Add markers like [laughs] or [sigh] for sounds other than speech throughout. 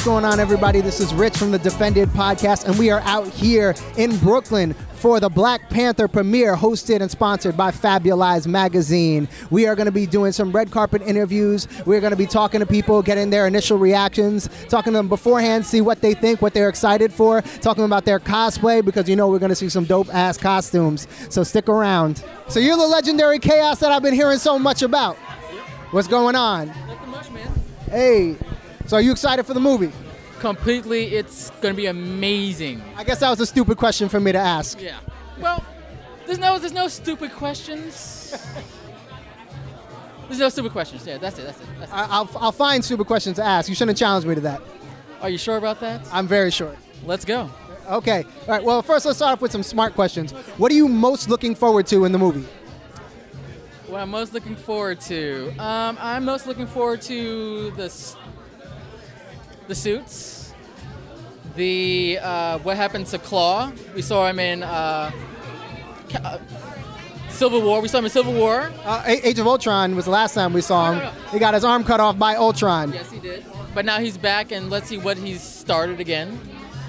What's going on, everybody? This is Rich from the Defended Podcast, and we are out here in Brooklyn for the Black Panther premiere, hosted and sponsored by Fabulize Magazine. We are going to be doing some red carpet interviews. We're going to be talking to people, getting their initial reactions, talking to them beforehand, see what they think, what they're excited for, talking about their cosplay, because you know we're going to see some dope ass costumes. So stick around. So you're the legendary chaos that I've been hearing so much about. What's going on? Nothing much, man. Hey, so are you excited for the movie? Completely, it's gonna be amazing. I guess that was a stupid question for me to ask. Yeah. Well, there's no there's no stupid questions. there's no stupid questions. Yeah, that's it. That's it. That's it. I- I'll, I'll find stupid questions to ask. You shouldn't challenge me to that. Are you sure about that? I'm very sure. Let's go. Okay. All right. Well, first let's start off with some smart questions. What are you most looking forward to in the movie? What I'm most looking forward to. Um, I'm most looking forward to the the suits. The uh, what happened to Klaue? We saw him in uh, uh, Civil War. We saw him in Civil War. Uh, Age of Ultron was the last time we saw No, no, him. He got his arm cut off by Ultron. Yes, he did. But now he's back, and let's see what he's started again.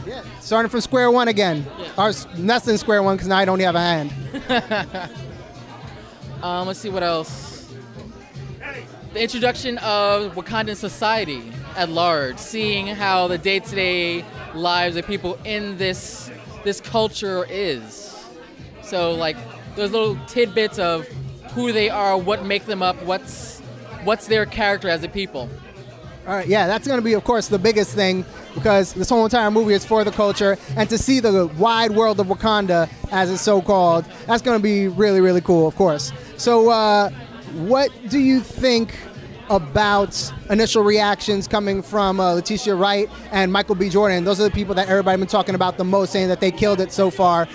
Yeah. Starting from square one again. Yeah. Or less than square one because now I don't have a hand. [laughs] Um, let's see what else. The introduction of Wakandan society at large, seeing how the day-to-day lives of people in this this culture is. So like those little tidbits of who they are, what make them up, what's what's their character as a people. All right, yeah, that's going to be, of course, the biggest thing because this whole entire movie is for the culture, and to see the wide world of Wakanda, as it's so called, that's going to be really, really cool, of course. So, uh, what do you think about initial reactions coming from uh, Letitia Wright and Michael B. Jordan? Those are the people that everybody's been talking about the most, saying that they killed it so far.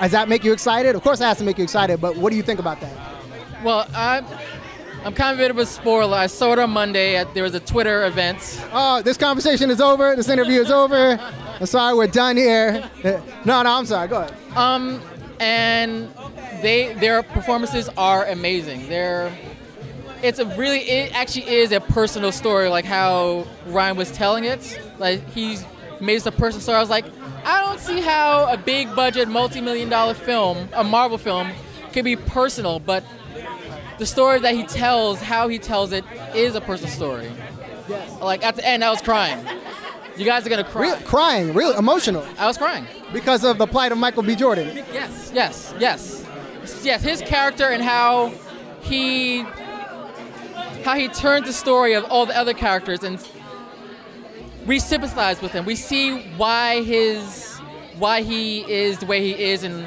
Does that make you excited? Of course, it has to make you excited, but what do you think about that? Well, I'm I'm kind of a bit of a spoiler. I saw it on Monday. At, there was a Twitter event. Oh, this conversation is over. This interview is over. I'm sorry, we're done here. No, no, I'm sorry. Go ahead. Um, and they their performances are amazing. They're it's a really it actually is a personal story, like how Ryan was telling it. Like he's made it a personal story. I was like, I don't see how a big budget, multi-million dollar film, a Marvel film, could be personal, but the story that he tells, how he tells it, is a personal story. Like at the end, I was crying. You guys are gonna cry. Real, crying, real emotional I was crying. because of the plight of Michael B. Jordan. Yes, yes, yes, yes. His character and how he how he turns the story of all the other characters and we sympathize with him. We see why his why he is the way he is, and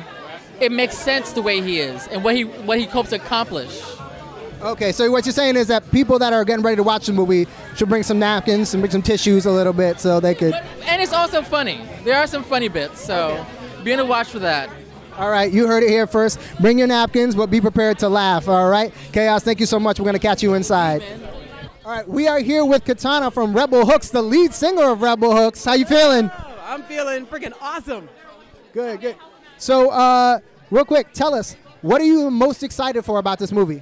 it makes sense the way he is and what he what he hopes to accomplish. Okay, so what you're saying is that people that are getting ready to watch the movie should bring some napkins and bring some tissues a little bit so they could. And it's also funny. There are some funny bits, so be on the watch for that. All right, you heard it here first. Bring your napkins, but be prepared to laugh. All right, Chaos. Thank you so much. We're gonna catch you inside. All right, we are here with Katana from Rebel Hooks, the lead singer of Rebel Hooks. How you feeling? Oh, I'm feeling freaking awesome. Good, good. So, uh, real quick, tell us what are you most excited for about this movie?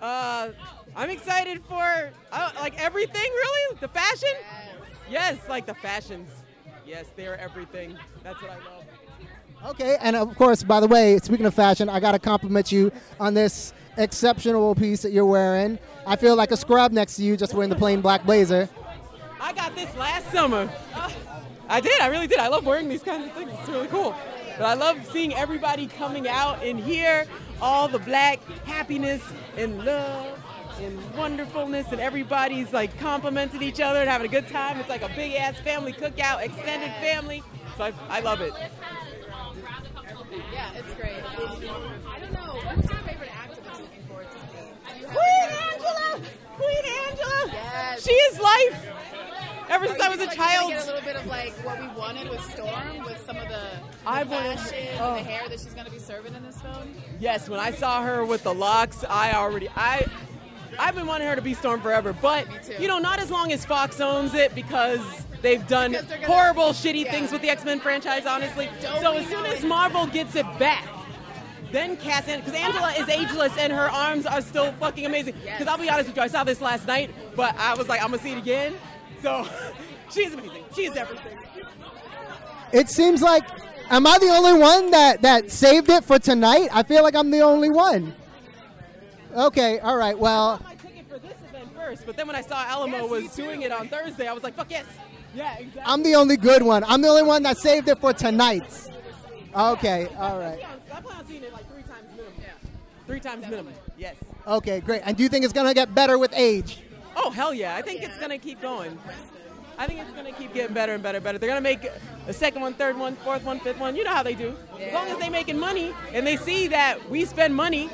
Uh, I'm excited for uh, like everything, really. The fashion. Yes, like the fashions. Yes, they're everything. That's what I love. Okay, and of course, by the way, speaking of fashion, I gotta compliment you on this exceptional piece that you're wearing. I feel like a scrub next to you just wearing the plain black blazer. I got this last summer. I did. I really did. I love wearing these kinds of things. It's really cool. But I love seeing everybody coming out in here, all the black happiness and love and wonderfulness, and everybody's like complimenting each other and having a good time. It's like a big ass family cookout, extended family. So I, I love it. Yeah, it's great. I don't know. What's your favorite you're looking forward to seeing? Queen Angela! Queen Angela! Yes. She is life! Ever since I was a Like, child. Get a little bit of like what we wanted with Storm, with some of the, the I wanted- oh. and the hair that she's going to be serving in this film. Yes, when I saw her with the locks, I already I I've been wanting her to be Storm forever, but you know, not as long as Fox owns it because they've done gonna- horrible, shitty yeah. things with the X-Men franchise, honestly. Don't so as soon as? Marvel gets it back, then cast because Angela is ageless and her arms are still fucking amazing. Because I'll be honest with you, I saw this last night, but I was like, I'm gonna see it again. So [laughs] She is amazing. She is everything. It seems like, am I the only one that, that saved it for tonight? I feel like I'm the only one. Okay, all right, well, I took it for this event first, but then when I saw Alamo was doing it on Thursday, I was like, fuck yes. Yeah, exactly. I'm the only good one. I'm the only one that saved it for tonight. Okay, all right. I plan on seeing it like three times minimum. Three times minimum. Yes. Okay, great. And do you think it's going to get better with age? Oh hell yeah! I think it's gonna keep going. I think it's gonna keep getting better and better and better. They're gonna make a second one, third one, fourth one, fifth one. You know how they do. As long as they're making money and they see that we spend money,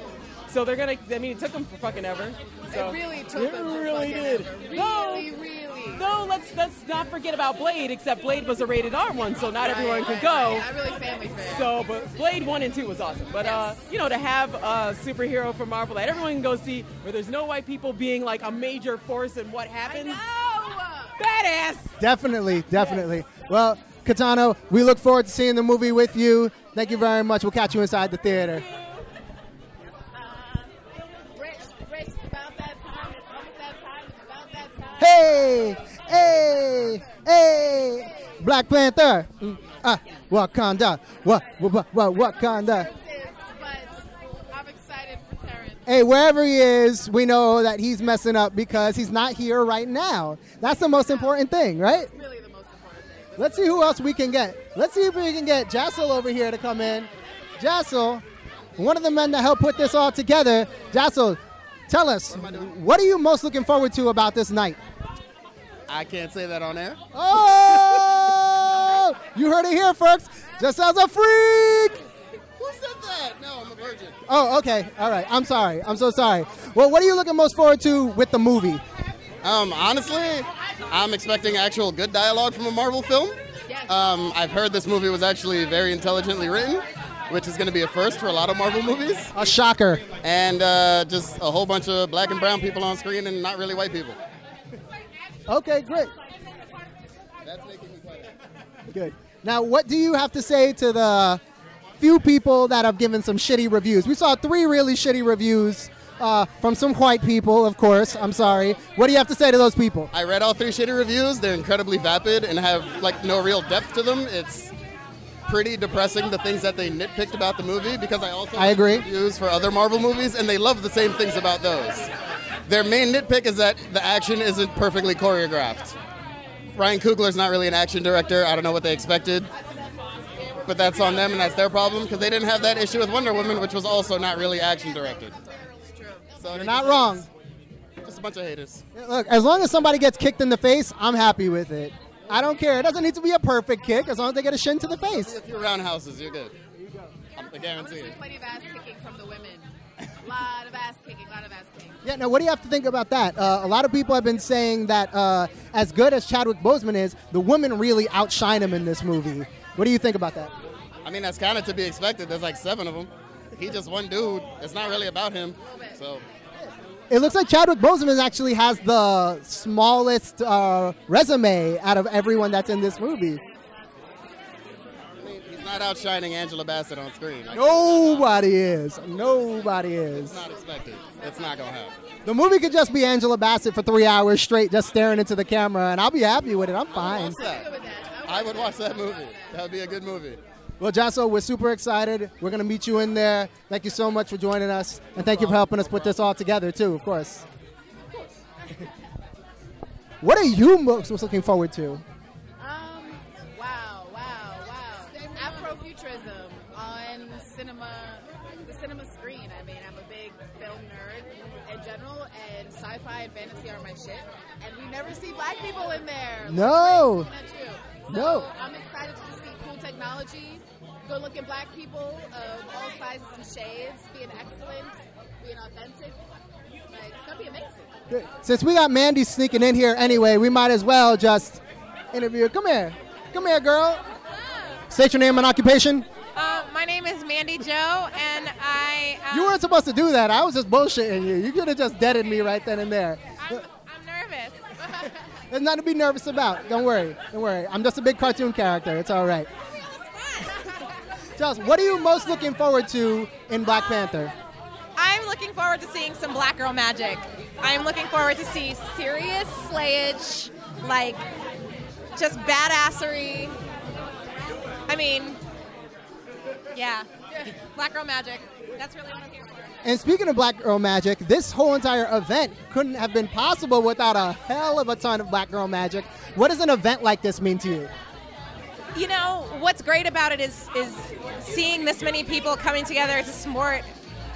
so they're gonna. I mean, it took them for fucking ever. So. It really took It them for really did. ever. No, Really, really. No. Let's let's not forget about Blade. Except Blade was a rated R one, so not everyone Right, could go. right. I'm really family fan. So, but Blade 1 and 2 was awesome. But, uh, you know, to have a superhero from Marvel that everyone can go see, where there's no white people being like a major force in what I happens, know. badass! Definitely, definitely. Well, Katana, we look forward to seeing the movie with you. Thank you very much. We'll catch you inside the theater. Hey, hey, hey, Black Panther. Mm, ah, Wakanda. What, what, what, Wakanda. Differences, But I'm excited for Terrence. Hey, wherever he is, we know that he's messing up because he's not here right now. That's the most important thing, right? Really the most important thing. Let's see who else we can get. Let's see if we can get Jassel over here to come in. Jassel, one of the men that helped put this all together. Jassel, tell us, what are you most looking forward to about this night? I can't say that on air. Oh! You heard it here, folks. Just as a freak. Who said that? No, I'm a virgin. Oh, okay. All right. I'm sorry. I'm so sorry. Well, what are you looking most forward to with the movie? Um, honestly, I'm expecting actual good dialogue from a Marvel film. Yes. Um, I've heard this movie was actually very intelligently written, which is going to be a first for a lot of Marvel movies. A shocker. And uh, just a whole bunch of black and brown people on screen and not really white people. Okay, great. That's making me quite happy. Good. Now, what do you have to say to the few people that have given some shitty reviews? We saw three really shitty reviews uh, from some white people, of course. I'm sorry. What do you have to say to those people? I read all three shitty reviews. They're incredibly vapid and have like no real depth to them. It's pretty depressing the things that they nitpicked about the movie because I also I agree. reviews for other Marvel movies and they love the same things about those. Their main nitpick is that the action isn't perfectly choreographed. Ryan Coogler's not really an action director. I don't know what they expected. But that's on them and that's their problem because they didn't have that issue with Wonder Woman, which was also not really action directed. So You're not wrong. Just a bunch of haters. Look, as long as somebody gets kicked in the face, I'm happy with it. I don't care. It doesn't need to be a perfect kick as long as they get a shin to the face. A few roundhouses, you're good. I guarantee Honestly, it. plenty of ass kicking from the women. A lot of ass kicking, A lot of ass kicking. Yeah, now what do you have to think about that? Uh, a lot of people have been saying that uh, as good as Chadwick Boseman is, the women really outshine him in this movie. What do you think about that? I mean, that's kind of to be expected. There's like seven of them. He just one dude. It's not really about him. So It looks like Chadwick Boseman actually has the smallest uh, resume out of everyone that's in this movie. I mean, he's not outshining Angela Bassett on screen. Like, Nobody is. Nobody is. It's not expected. It's not gonna happen. The movie could just be Angela Bassett for three hours straight, just staring into the camera, and I'll be happy with it. I'm fine. Watch that. I would watch that movie. That would be a good movie. Well, Jasso, we're super excited. We're going to meet you in there. Thank you so much for joining us, and thank you for helping us put this all together, too, of course. what are you most looking forward to? Um, wow, wow, wow. Afrofuturism on cinema, the cinema screen. I mean, I'm a big film nerd in general, and sci-fi and fantasy are my shit. And we never see black people in there. No. So No. I'm excited to see cool technology, good-looking black people of all sizes and shades, being excellent, being authentic. Like, it's gonna be amazing. Since we got Mandy sneaking in here anyway, we might as well just interview her. Come here. Come here, girl. State your name and occupation. Uh, my name is Mandy Joe, and I. Um, You weren't supposed to do that. I was just bullshitting you. You could have just deaded me right then and there. I'm, I'm nervous. There's nothing to be nervous about. Don't worry. Don't worry. I'm just a big cartoon character. It's all right. [laughs] Just, what are you most looking forward to in Black Panther? I'm looking forward to seeing some black girl magic. I'm looking forward to see serious slayage, like just badassery. I mean, yeah, Black Girl Magic. That's really what I'm here for. And speaking of Black Girl Magic, this whole entire event couldn't have been possible without a hell of a ton of Black Girl Magic. What does an event like this mean to you? You know what's great about it is is seeing this many people coming together to support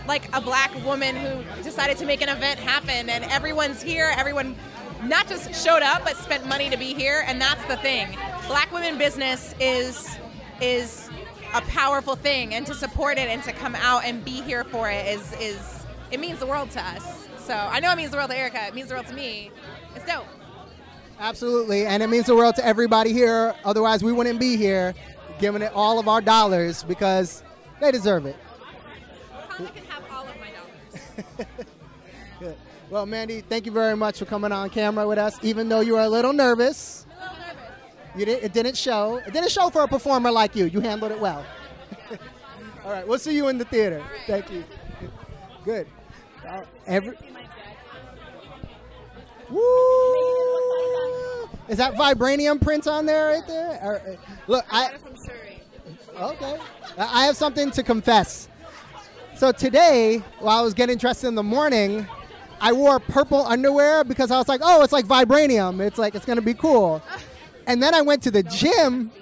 like a black woman who decided to make an event happen, and everyone's here. Everyone not just showed up, but spent money to be here, and that's the thing. Black women business is is a powerful thing, and to support it and to come out and be here for it is is it means the world to us. So I know it means the world to Erica. It means the world to me. It's dope. Absolutely, and it means the world to everybody here. Otherwise, we wouldn't be here giving it all of our dollars because they deserve it. Can have all of my dollars. [laughs] Good. Well, Mandy, thank you very much for coming on camera with us, even though you were a little nervous. I'm a little nervous. You did, it didn't show. It didn't show for a performer like you. You handled it well. [laughs] all right, we'll see you in the theater. Thank you. Good. Uh, every. Woo! Is that vibranium print on there right there? Or, uh, look, I. Okay. I I have something to confess. So today, while I was getting dressed in the morning, I wore purple underwear because I was like, oh, it's like vibranium. It's like, it's going to be cool. [laughs] And then I went to the gym.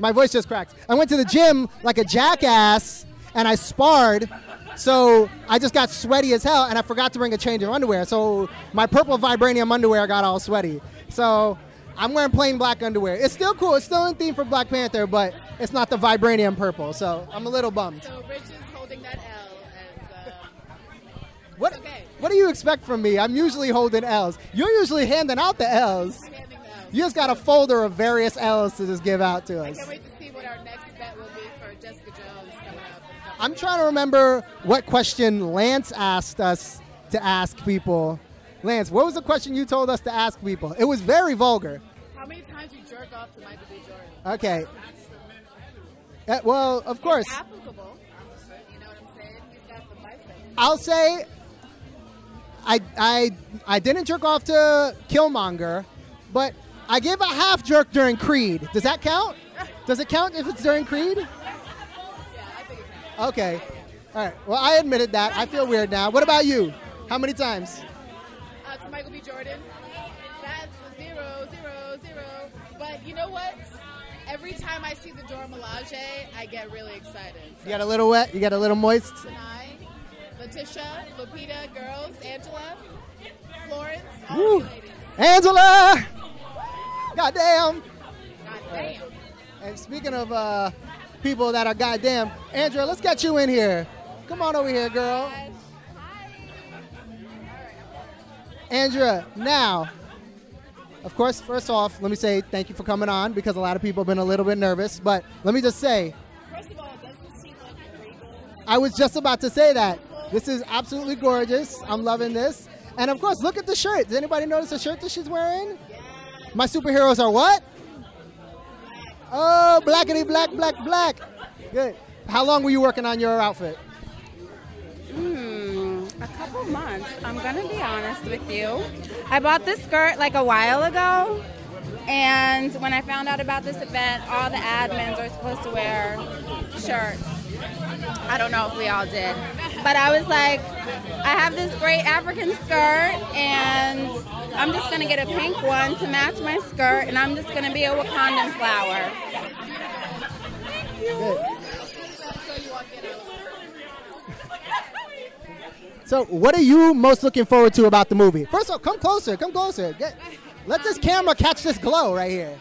My voice just cracked. I went to the gym like a jackass and I sparred. So I just got sweaty as hell and I forgot to bring a change of underwear. So my purple vibranium underwear got all sweaty. So I'm wearing plain black underwear. It's still cool. It's still in theme for Black Panther, but it's not the vibranium purple. So I'm a little bummed. So Rich is holding that L, and uh, What, okay. what do you expect from me? I'm usually holding L's. You're usually handing out the L's. I'm handing the L. You just got a folder of various L's to just give out to I us. can't wait to see what our next bet will be for Jessica Jones coming up. I'm trying to remember what question Lance asked us to ask people. Lance, what was the question you told us to ask people? It was very vulgar. How many times you jerk off to Michael B. Jordan? Okay. Uh, well, of course. Applicable. You know what I'm saying? He's got the bicep. I'll say I I I didn't jerk off to Killmonger, but I gave a half jerk during Creed. Does that count? Does it count if it's during Creed? Yeah, I think it counts. Okay. All right. Well, I admitted that. I feel weird now. What about you? How many times? Uh, to Michael B. Jordan. That's zero, zero, zero. But you know what? Every time I see the Dora Milaje, I get really excited. You got a little wet. You got a little moist. Danai, Letitia, Lupita, girls, Angela, Florence, all. Angela. Goddamn. God damn. And speaking of uh, people that are goddamn, Andrea, let's get you in here. Come on over here, girl. Hi. Andrea, now, of course, first off, let me say thank you for coming on because a lot of people have been a little bit nervous. But let me just say, First of all, doesn't she look regal? I was just about to say that. This is absolutely gorgeous. I'm loving this. And of course, look at the shirt. Does anybody notice the shirt that she's wearing? My superheroes are what? Oh, blackity black, black, black. Good. How long were you working on your outfit? Hmm, a couple months. I'm gonna be honest with you. I bought this skirt like a while ago, and when I found out about this event, all the admins are supposed to wear shirts. I don't know if we all did, but I was like, I have this great African skirt, and I'm just gonna get a pink one to match my skirt, and I'm just gonna be a Wakandan flower. [laughs] So what are you most looking forward to about the movie? First of all, come closer, come closer. Get, let this camera catch this glow right here.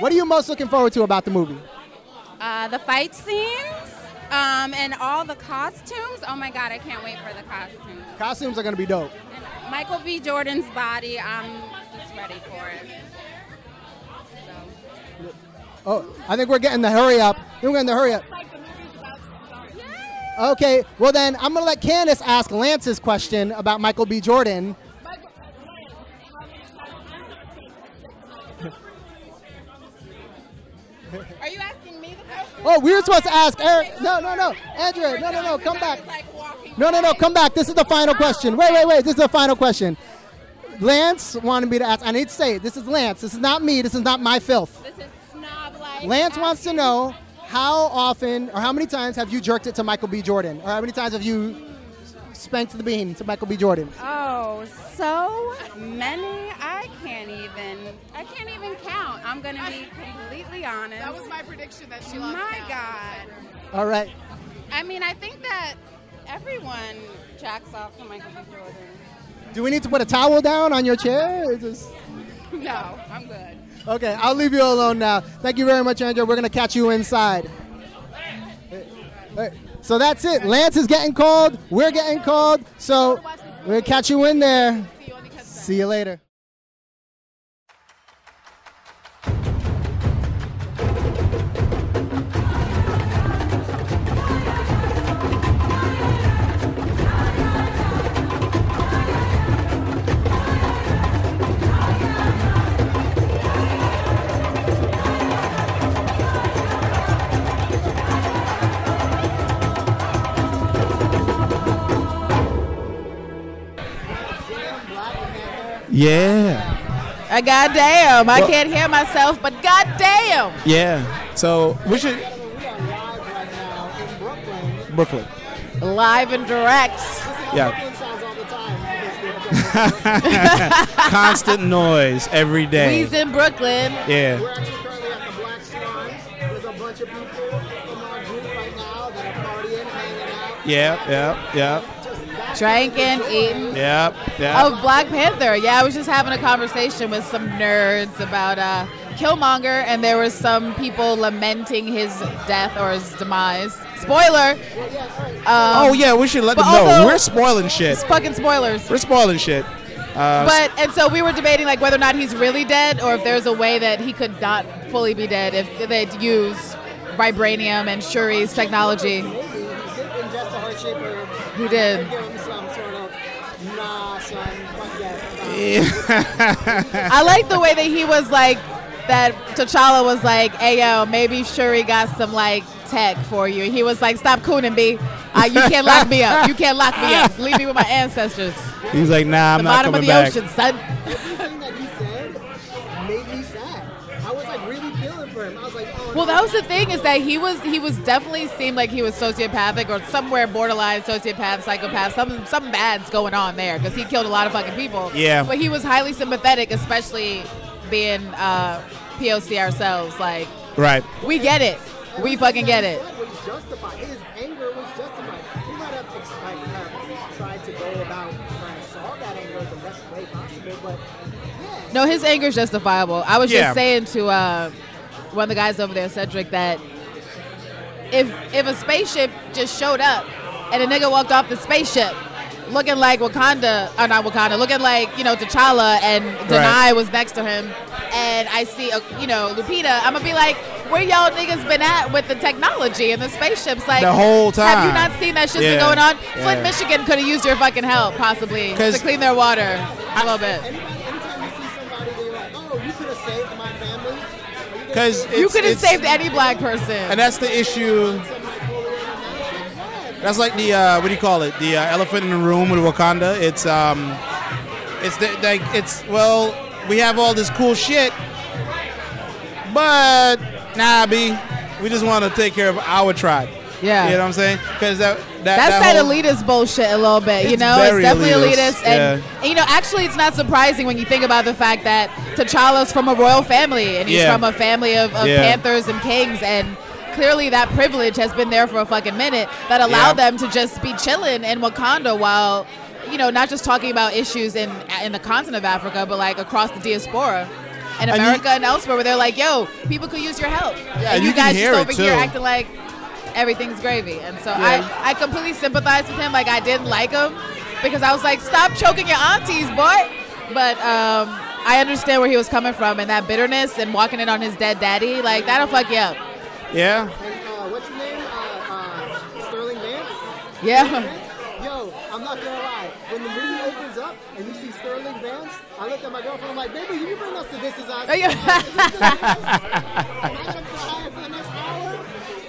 What are you most looking forward to about the movie? Uh, the fight scenes um, and all the costumes. Oh my God, I can't wait for the costumes. Costumes are going to be dope. And Michael B. Jordan's body, I'm just ready for it. So. Oh, I think we're getting the hurry up. I think We're getting the hurry up. like the movie's about to start. Okay, well then I'm gonna let Candace ask Lance's question about Michael B. Jordan. Michael, Lance, how many times did you take Are you asking me the question? Oh, we were supposed to ask Eric. No, no, no, Andrea, no, no, no, come back. No, no, no, come back. This is the final question. Wait, wait, wait. This is the final question. Lance wanted me to ask. I need to say it. This is Lance. This is not me. This is not my filth. This is snob life. Lance wants to know how often or how many times have you jerked it to Michael B. Jordan, or how many times have you spanked the bean to Michael B. Jordan? Oh, so many. I can't even. I can't even count. I'm gonna be completely honest. That was my prediction that she lost. My count. God. All right. I mean, I think that everyone jacks off to Michael B. Jordan. Do we need to put a towel down on your chair? Just- [laughs] No, I'm good. Okay, I'll leave you alone now. Thank you very much, Andrea. We're gonna catch you inside. All right, So that's it. Lance is getting called. We're getting called. So we'll catch you in there. See you later. Yeah, I goddamn, I can't hear myself, but goddamn. yeah. So we should We are live right now in Brooklyn. Brooklyn. Live and direct. Yeah, Brooklyn sounds [laughs] all the time. constant noise every day. We's in Brooklyn. Yeah, We're actually currently at the Black Swan. There's a bunch of people from our group right now that are partying, hanging out. yeah, yeah, yeah, Drinking, eating. yeah, yeah. Of Black Panther. Yeah, I was just having a conversation with some nerds about uh, Killmonger, and there were some people lamenting his death or his demise. Spoiler. Um, oh yeah, we should let them know. We're spoiling shit. It's fucking spoilers. We're spoiling shit. Uh, But and so we were debating like whether or not he's really dead, or if there's a way that he could not fully be dead if they'd use vibranium and Shuri's technology. He did ingest a heart shaper. He did. Give him some sort of nah, son, fuck yes. [laughs] I like the way that he was like that. T'Challa was like, "Hey yo, maybe Shuri got some like tech for you." He was like, "Stop cooning, B. Uh, you can't lock me up. You can't lock me up. Leave me with my ancestors. he's like, nah, I'm the not bottom of the back. ocean, son." Everything that he said made me sad. I was like really feeling for him. I was like, oh. Well, that was the thing is that he was he was definitely seemed like he was sociopathic or somewhere borderline sociopath, psychopath. Something something bad's going on there because he killed a lot of fucking people. Yeah. But he was highly sympathetic, especially being uh, POC ourselves. Like Right. we get it, we fucking get it. What was justified. His anger was justified. He might have, like, tried to go about trying to solve that anger the best way possible, but. No, his anger is justifiable. I was Yeah. just saying to uh, one of the guys over there, Cedric, that if if a spaceship just showed up and a nigga walked off the spaceship looking like Wakanda, or not Wakanda, looking like you know T'Challa, and Danai was next to him, and I see a, you know Lupita, I'm gonna be like, where y'all niggas been at with the technology and the spaceships? Like The whole time. Have you not seen that shit's Yeah. been going on? Yeah. Flint, Michigan could have used your fucking help possibly to clean their water a little bit. Because You could have saved any black person. and that's the issue. That's like the uh, what do you call it? The uh, elephant in the room with Wakanda. It's um, it's the, like it's well, we have all this cool shit, but nah, b, we just want to take care of our tribe. Yeah. you know what I'm saying? Because that, that That's that, that, elitist bullshit a little bit, you know. It's definitely elitist, elitist, and, yeah. and, you know, actually, it's not surprising when you think about the fact that T'Challa's from a royal family, and he's Yeah. from a family of, of Yeah. panthers and kings, and clearly that privilege has been there for a fucking minute that allowed them to just be chilling in Wakanda while, you know, not just talking about issues in in the continent of Africa, but like across the diaspora. In And you- America and elsewhere, where they're like, "Yo, people could use your help," Yeah, and you you, guys just over here acting like everything's gravy. And so Yeah. I, I completely sympathize with him. Like I didn't like him because I was like, stop choking your aunties, boy. But um, I understand where he was coming from and that bitterness and walking in on his dead daddy. Like that'll fuck you up. yeah. And uh, what's your name? Uh, uh, Sterling Vance? Yeah. Yo, I'm not gonna lie. When the movie opens up and you see Sterling Vance, I looked at my girlfriend. I'm like, baby, you bring us to This Is Us?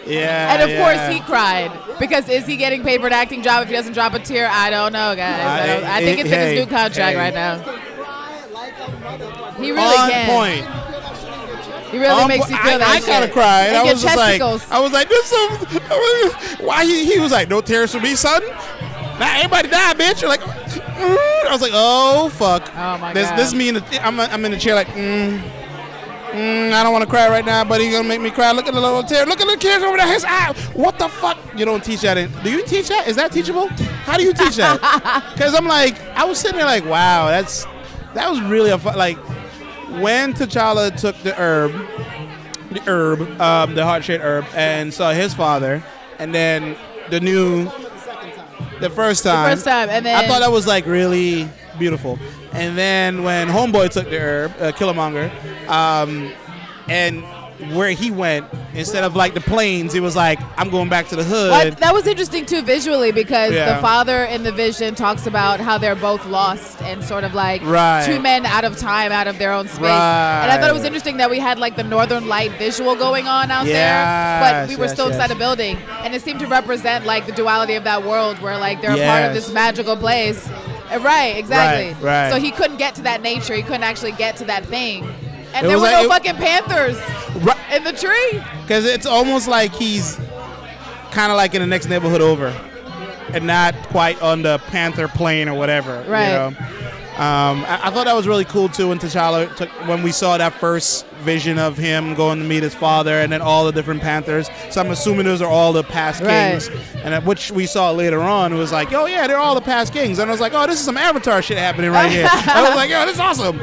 Yeah. And of yeah. course he cried because is he getting paid for an acting job if he doesn't drop a tear? I don't know, guys. I, don't, I think it's in his new contract hey. right now. He really on can. point. He really On makes you feel I, that I kind of cried. I was just like. I was like, this is why he, he was like, no tears for me, son. Now everybody die, bitch. You're like, mm. I was like, oh fuck. Oh my this, God. This is me in the, I'm, I'm in the chair like, mm, mm, I don't want to cry right now, but he's gonna make me cry. Look at the little tear. Look at the tears over there. His eye. What the fuck? You don't teach that. In, do you teach that? Is that teachable? How do you teach that? [laughs] Because I'm like, I was sitting there like, wow, that's that was really a fu- like when T'Challa took the herb, the herb, um, the heart shaped herb, and saw his father, and then the new, the first time, The first time, and then I thought that was like really beautiful. And then when Homeboy took the herb, uh, Killmonger, um, and where he went, instead of like the plains, he was like, I'm going back to the hood. Well, that was interesting too visually because Yeah. the father in the vision talks about how they're both lost and sort of like Right. two men out of time, out of their own space. And I thought it was interesting that we had like the northern light visual going on out there, but we were yes, still yes. inside a building, and it seemed to represent like the duality of that world where like they're a part of this magical place. Uh, Right, exactly. Right, right. So he couldn't get to that nature. He couldn't actually get to that thing. And It there were like- no it- fucking panthers Right. in the tree. Because it's almost like he's kind of like in the next neighborhood over, and not quite on the Panther plane or whatever. Right. You know? Um, I, I thought that was really cool too when T'Challa took when we saw that first vision of him going to meet his father, and then all the different Panthers. So I'm assuming those are all the past Right. kings, and which we saw later on. It was like, oh yeah, they're all the past kings, and I was like, oh, this is some Avatar shit happening right here. [laughs] I was like, yo, this is awesome.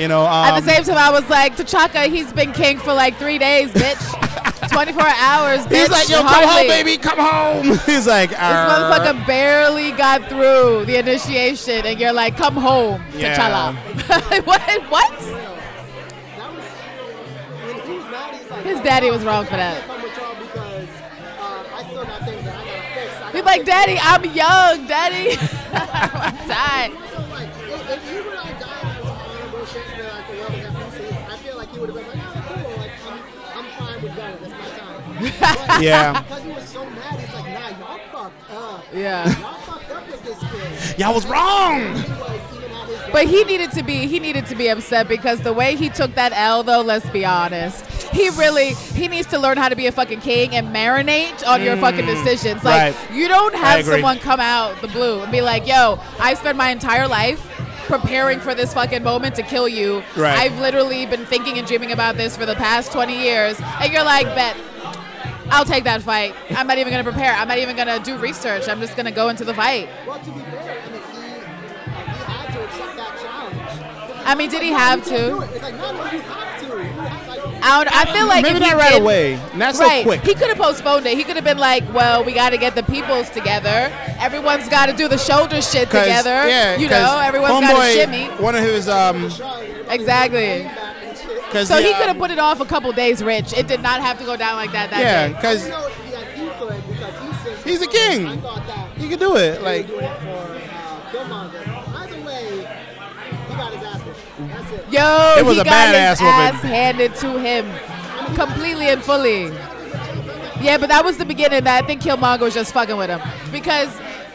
You know, um, At the same time, I was like, T'Chaka, he's been king for like three days, bitch. [laughs] 24 hours, bitch. He's like, yo, come home, baby, come home. [laughs] He's like, This motherfucker barely got through the initiation, and you're like, come home, Yeah. T'Challa. [laughs] what? What? That was when he was mad. He's like, His daddy was wrong for that. can't come with y'all because uh, I still got things that I gotta fix. I He's like, Daddy, I'm young, Daddy. I'm tired. [laughs] Yeah. Because he was so mad, he's like, nah, y'all fucked up. Yeah. Y'all fucked up with this kid. Y'all was wrong. He was even at his But he needed to be he needed to be upset because the way he took that L though, let's be honest. He really he needs to learn how to be a fucking king and marinate on your fucking mm. decisions. Like right. you don't have someone come out the blue and be like, "Yo, I spent my entire life preparing for this fucking moment to kill you. Right. I've literally been thinking and dreaming about this for the past 20 years." And you're like, "Bet I'll take that fight. I'm not even going to prepare. I'm not even going to do research. I'm just going to go into the fight." Well, to be fair, I mean, he, he had to accept that challenge. I mean, did he have You can't do to? like, no, no, you have to. You have, like, I, don't, I feel like Maybe if he not right did- away. Not so right. quick. He could have postponed it. He could have been like, "Well, we got to get the peoples together. Everyone's got to do the shoulder shit together. Yeah, you 'cause know, everyone's got to Homeboy, shimmy. One of his um, Exactly. Cause So he could have put it off a couple days, Rich. It did not have to go down like that that Yeah, day. because you know, he, could because he's he's a king. I thought that He could do it. he Like was doing it for uh, Killmonger. Either way, he got his ass it. Yo, It was he a got badass his whooping. ass handed to him, completely and fully. Yeah, but that was the beginning. That I think Killmonger was just fucking with him because.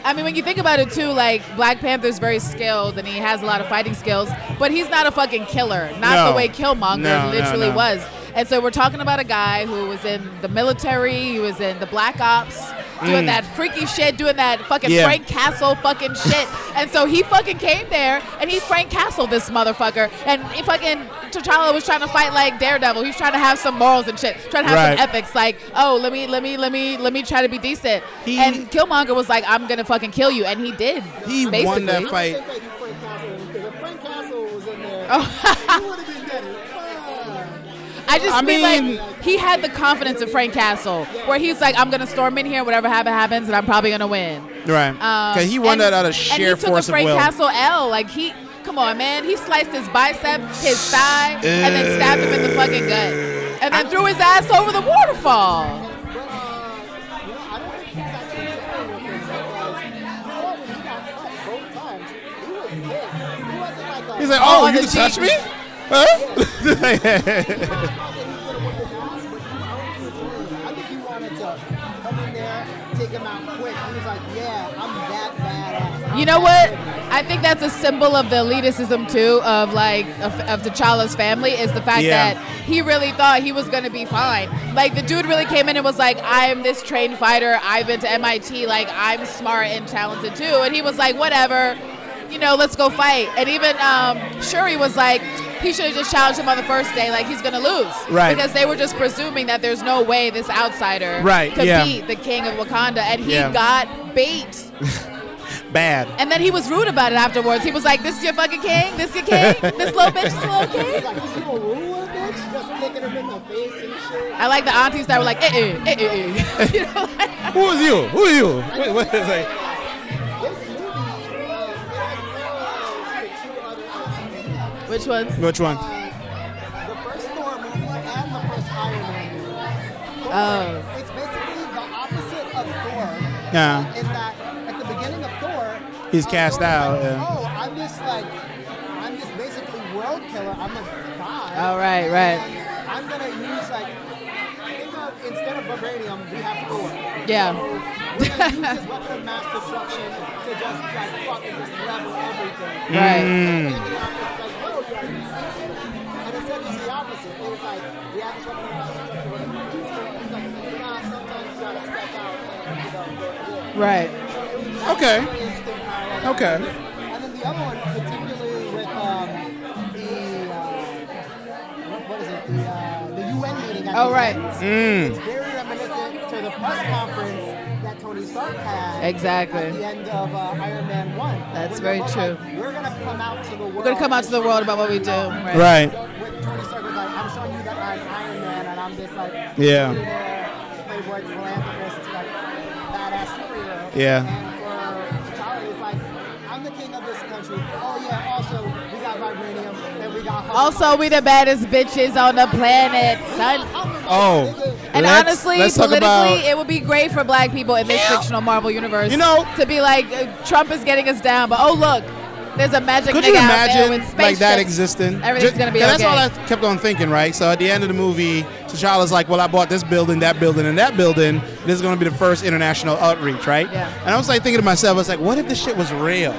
I mean, when you think about it too, like Black Panther's very skilled and he has a lot of fighting skills, but he's not a fucking killer. Not No. the way Killmonger No, literally no. was. And so we're talking about a guy who was in the military, he was in the Black Ops, doing Mm. that freaky shit, doing that fucking Yeah. Frank Castle fucking shit. And so he fucking came there and he Frank Castle this motherfucker. And he fucking T'Challa was trying to fight like Daredevil. He was trying to have some morals and shit, trying to have Right. some ethics. Like, oh, let me, let me, let me, let me try to be decent. He- and Killmonger was like, I'm gonna fucking kill you, and he did. he basically. won that I fight. don't I just I mean, mean- like he had the confidence of Frank Castle, where he's like, I'm gonna storm in here, whatever happen happens, and I'm probably gonna win. Right. Um, Because he won and- that out of sheer and he took force a of Frank will. Castle L. Like he, come on, man, he sliced his bicep, his thigh, and then stabbed him in the fucking gut, and then threw his ass over the waterfall. But uh, you know, I don't think he's actually sharing with him because you saw when he got cut both times, he was pissed. He wasn't like a, He's like, Oh, oh, you can touch me? Huh? I think he would have whipped his ass, but he honestly, I think he wanted to come in there, take him out quick. He was like, yeah, I'm that badass. I'm You know what? I think that's a symbol of the elitism too of like of, of T'Challa's family is the fact Yeah. that he really thought he was gonna be fine. Like the dude really came in and was like, "I'm this trained fighter. I've been to MIT. Like I'm smart and talented too." And he was like, "Whatever, you know, let's go fight." And even um, Shuri was like. He should have just challenged him on the first day, like he's gonna lose, Right. Because they were just presuming that there's no way this outsider Right, could yeah. beat the king of Wakanda, and he Yeah. got bait. [laughs] Bad. And then he was rude about it afterwards. He was like, "This is your fucking king. This is your king. [laughs] This little bitch is a little king." Like, this little ruler bitch just kicking him in the face and shit. I like the aunties that were like, "Eh, eh, eh, eh, eh." you know, like, Who is you? Who are you? Wait, what is it? Which one? Which one? The first Thor movie and the first Iron Man movie. Thor, Oh. It's basically the opposite of Thor. Yeah. In that, at the beginning of Thor, He's uh, cast Thor out, like, yeah. Oh, I'm just like, I'm just basically world killer. I'm a god. Oh, right, right. I'm gonna use like, think of instead of vibranium, we have Thor. Yeah. We're gonna use this weapon of mass destruction to just like fucking just level everything. Right. Mm. Destruction, we're gonna use it. It's like, nah, sometimes you gotta step out and, you know, go to. Right. Okay. Really interesting parallel. Okay. And then the other one, particularly with um, the, uh, what, what is it, the, uh, the UN meeting at Oh, right. end. Mm. It's very reminiscent to the press conference that Tony Stark had Exactly. at the end of uh, Iron Man 1. That's very true. Like, We're going to come out to the world. We're gonna come out to the world about what we do. Right. Right. So when Tony Stark like, I'm showing you that I'm Iron Man and I'm this like Yeah. playboy philanthropist, like badass superhero. Yeah. And for T'Challa, it's like, I'm the king of this country. Oh yeah, also we got vibranium and we got Also, we the baddest bitches on the planet, son. Oh. And Let's- honestly, let's politically, it would be great for black people in this fictional Marvel universe. You know- to be like, uh, Trump is getting us down, but oh look, there's a magic Could you imagine with like that existing? Everything's Ju- gonna be okay. That's all I kept on thinking, right? So at the end of the movie, T'Challa's like, "Well, I bought this building, that building, and that building. This is going to be the first international outreach, right?" Yeah. And I was like thinking to myself, I was like, "What if this shit was real?"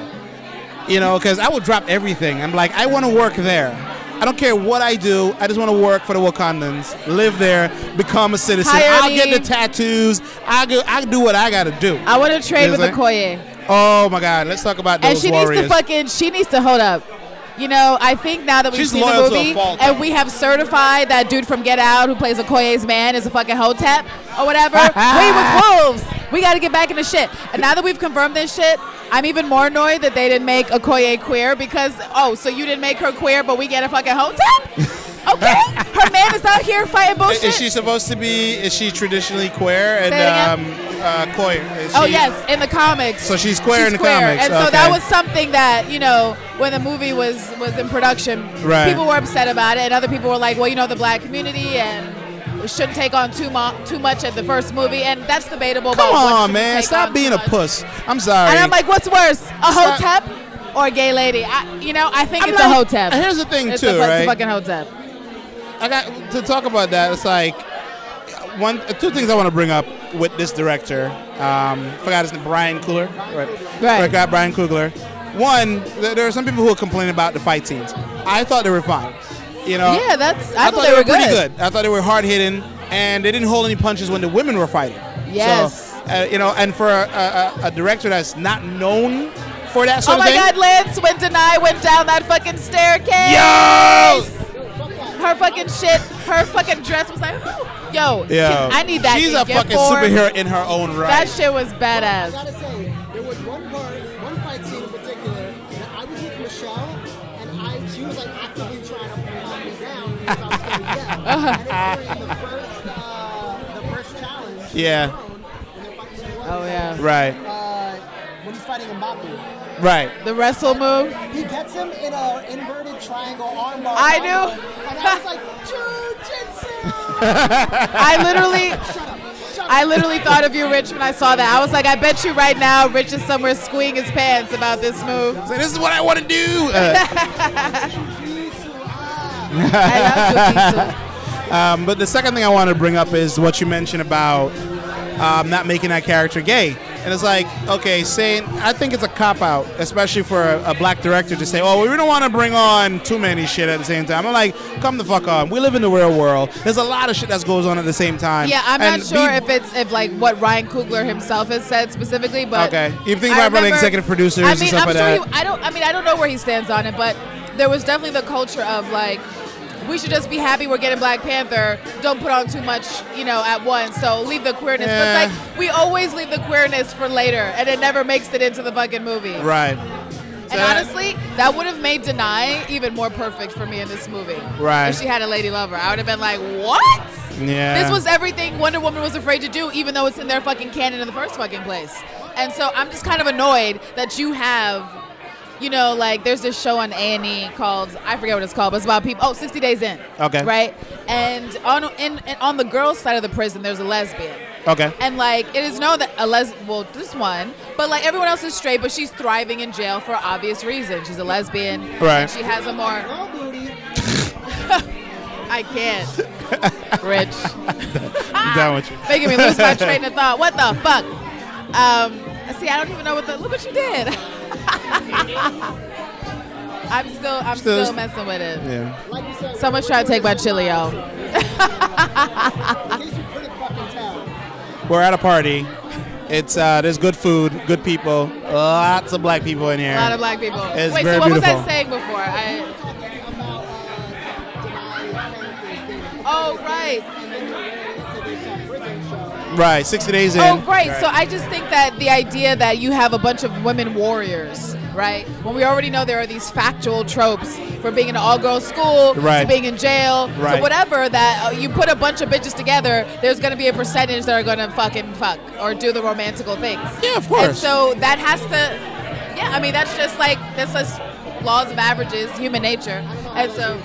You know, because I would drop everything. I'm like, I want to work there. I don't care what I do. I just want to work for the Wakandans, live there, become a citizen. Hire I'll get the tattoos. I go. I do what I got to do. I want to trade You with know what I'm Okoye. Oh my God! Let's talk about those and she warriors. needs to fucking she needs to hold up. You know, I think now that we've She's seen the loyal to a movie fault, and though. we have certified that dude from Get Out who plays Okoye's man is a fucking hotep or whatever. [laughs] we with wolves. We got to get back into shit. And now that we've confirmed this shit, I'm even more annoyed that they didn't make Okoye queer because oh, so you didn't make her queer, but we get a fucking hotep. [laughs] Okay, her man is out here fighting bullshit. Is she supposed to be? Is she traditionally queer and Say it um, again. Uh, Oh yes, in the comics. So she's queer in the queer. comics, and so that was something that you know when the movie was was in production, Right. people were upset about it, and other people were like, well, you know, the black community and shouldn't take on too mo- too much at the first movie, and that's debatable. Come about on, man! Stop being a puss. I'm sorry. And I'm like, what's worse, a hotep or a gay lady? I, you know, I think I'm it's not- a hotep. Here's the thing, it's too, a, right? It's a fucking hotep. I got to talk about that. It's like one, two things I want to bring up with this director. Um, forgot his name, Brian Coogler. Right. Right. Got Brian Coogler. One, there are some people who are complaining about the fight scenes. I thought they were fine. You know. Yeah, that's. I, thought, they were, pretty good. I thought they were hard hitting, and they didn't hold any punches when the women were fighting. Yes. So, uh, you know, and for a, a, a director that's not known for that sort Oh of my. God, Lance when Danai went down that fucking staircase. Yo! Her fucking shit, her fucking dress was like, yo, Yo, can- I need that. She's a fucking form. superhero in her own right. That shit was badass. I gotta say, there was one part, one fight scene in particular, that I was with Michelle, and I, she was like actively trying to calm me down because I was gonna yell. [laughs] and it's during the first, uh, the first challenge. Yeah. When they're fighting the Oh yeah. Right. Uh, when he's fighting Mbaku. Right. The wrestle move. He gets him in a inverted triangle armbar. I combo, knew. And I was like, Jiu-Jitsu! I literally, I literally thought of you, Rich, when I saw that. I was like, I bet you right now, Rich is somewhere squeeing his pants about this move. So this is what I want to do. [laughs] Uh, I love Jujitsu. [laughs] um, but the second thing I want to bring up is what you mentioned about um, not making that character gay. And it's like, okay, saying I think it's a cop out, especially for a, a black director to say, "Oh, we don't want to bring on too many shit at the same time." I'm like, come the fuck on. We live in the real world. There's a lot of shit that goes on at the same time. Yeah, I'm And not sure if it's if like what Ryan Coogler himself has said specifically, but Okay. You think about remember- executive producers I and mean, stuff I'm like sure that. He, I don't. I mean, I don't know where he stands on it, but there was definitely the culture of like. We should just be happy we're getting Black Panther. Don't put on too much, you know, at once. So leave the queerness. But Yeah. it's like we always leave the queerness for later, and it never makes it into the fucking movie. right. And honestly, that would have made Danai even more perfect for me in this movie. Right. If she had a lady lover, I would have been like, what? Yeah. This was everything Wonder Woman was afraid to do, even though it's in their fucking canon in the first fucking place. And so I'm just kind of annoyed that you have, you know, like there's this show on A&E called I forget what it's called, but it's about people. Oh, 60 Days In. Okay. Right. And on in, in on the girls' side of the prison, there's a lesbian. Okay. And like it is known that a les well this one, but like everyone else is straight, but she's thriving in jail for obvious reasons. She's a lesbian. Right. And she has a more. [laughs] I can't. Rich. I'm [laughs] down with you. [laughs] Making me lose my train of thought. What the fuck? Um, see, I don't even know what the look what you did. [laughs] I'm still I'm Still- still, messing with it. Yeah. Someone's trying to take my chili out. [laughs] We're at a party. It's uh, there's good food, good people, lots of black people in here. A lot of black people. It's Wait, very so what was. I saying before? I... Oh right. Right, 60 days in. Oh, great. Right. So I just think that the idea that you have a bunch of women warriors, right? When we already know there are these factual tropes for being in an all-girls school, Right. to being in jail, Right. to whatever. That uh, you put a bunch of bitches together, there's going to be a percentage that are going to fucking fuck or do the romantical things. Yeah, of course. And so that has to, yeah. I mean, that's just like that's just laws of averages, human nature. And so.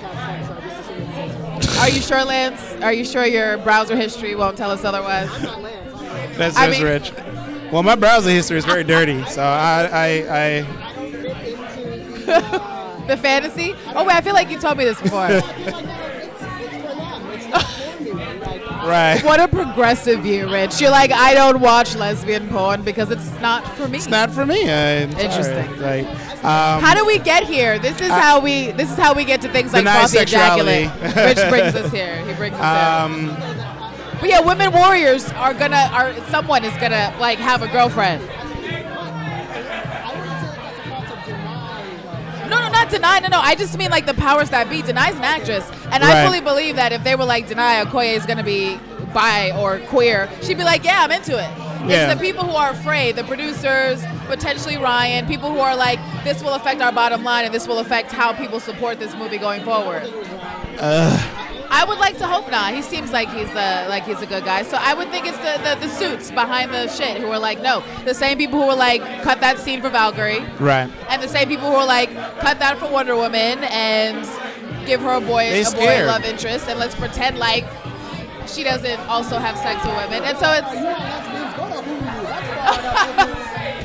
Are you sure, Lance? Are you sure your browser history won't tell us otherwise? That's I just mean- rich. Well, my browser history is very dirty, so I, I, I [laughs] [laughs] The fantasy? Oh wait, I feel like you told me this before. [laughs] right. what a progressive view, Rich. You're like, I don't watch lesbian porn because it's not for me. It's not for me. I, Interesting. Like, um, How do we get here? This is how we. This is how we get to things like coffee sexuality. ejaculate. Rich brings us here. He brings us um, here. But yeah, women warriors are gonna. Are someone is gonna like have a girlfriend. Not Danai. No, no. I just mean like the powers that be. Danai's an actress, and I fully believe that if they were like Danai Okoye is gonna be bi or queer, she'd be like, yeah, I'm into it. Yeah. It's the people who are afraid, the producers, potentially Ryan, people who are like, this will affect our bottom line and this will affect how people support this movie going forward. I would like to hope not. He seems like he's a like he's a good guy. So I would think it's the, the, the suits behind the shit who are like, no, the same people who were like, cut that scene for Valkyrie, right. and the same people who are like, cut that for Wonder Woman and give her a boy They a boy love interest, and let's pretend like she doesn't also have sex with women. And so it's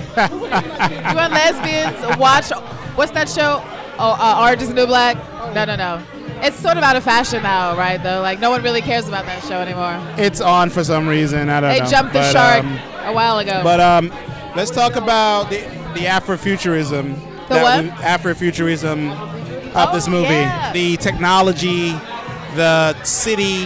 [laughs] you want lesbians watch what's that show? Oh, uh, Orange is the New Black. No, no, no. It's sort of out of fashion now, right? Though, like no one really cares about that show anymore. It's on for some reason. I don't They know. jumped the But, shark um, a while ago. But um, let's talk about the, the Afrofuturism. The what? we- Afrofuturism of Oh, this movie. yeah. The technology, the city,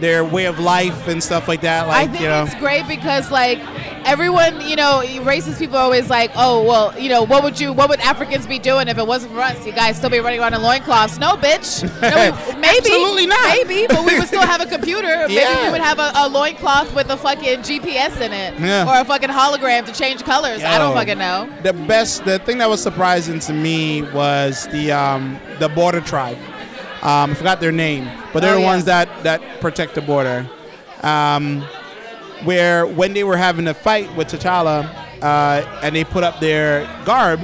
their way of life, and stuff like that. Like I think you know, it's great because like everyone, you know, racist people are always like, oh well, you know, what would you, what would Africans be doing if it wasn't for us? You guys still be running around in loincloths? No, bitch. No, we, [laughs] maybe, Absolutely not. Maybe, but we would still have a computer. [laughs] Maybe Yeah. we would have a, a loincloth with a fucking GPS in it, Yeah. or a fucking hologram to change colors. I don't fucking know. the best, the thing that was surprising to me was the um, the border tribe. Um, I forgot their name, but they're Oh, the yeah. ones that that protect the border. Um, where when they were having a fight with T'Challa, uh, and they put up their garb,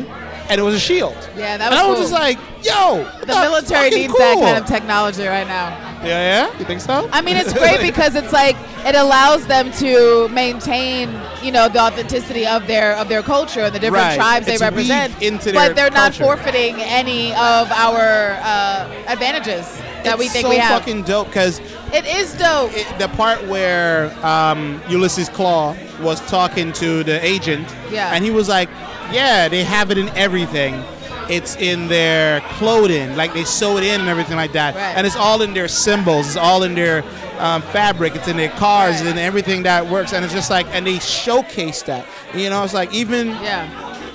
and it was a shield. Yeah, that and was I was cool. just like, "Yo, The military needs that kind of technology right now. Yeah, yeah. You think so? I mean, it's [laughs] great because it's like it allows them to maintain, you know, the authenticity of their of their culture and the different Right. tribes It's they represent. into but they're not forfeiting any of our uh, advantages. That we think so we have. fucking dope because it is dope. the part where um, Ulysses Klaue was talking to the agent, Yeah. and he was like, "Yeah, they have it in everything. It's in their clothing, like they sew it in and everything like that, Right. and it's all in their symbols. It's all in their um, fabric. It's in their cars and everything that works. And it's just like, and they showcase that. You know, it's like even yeah,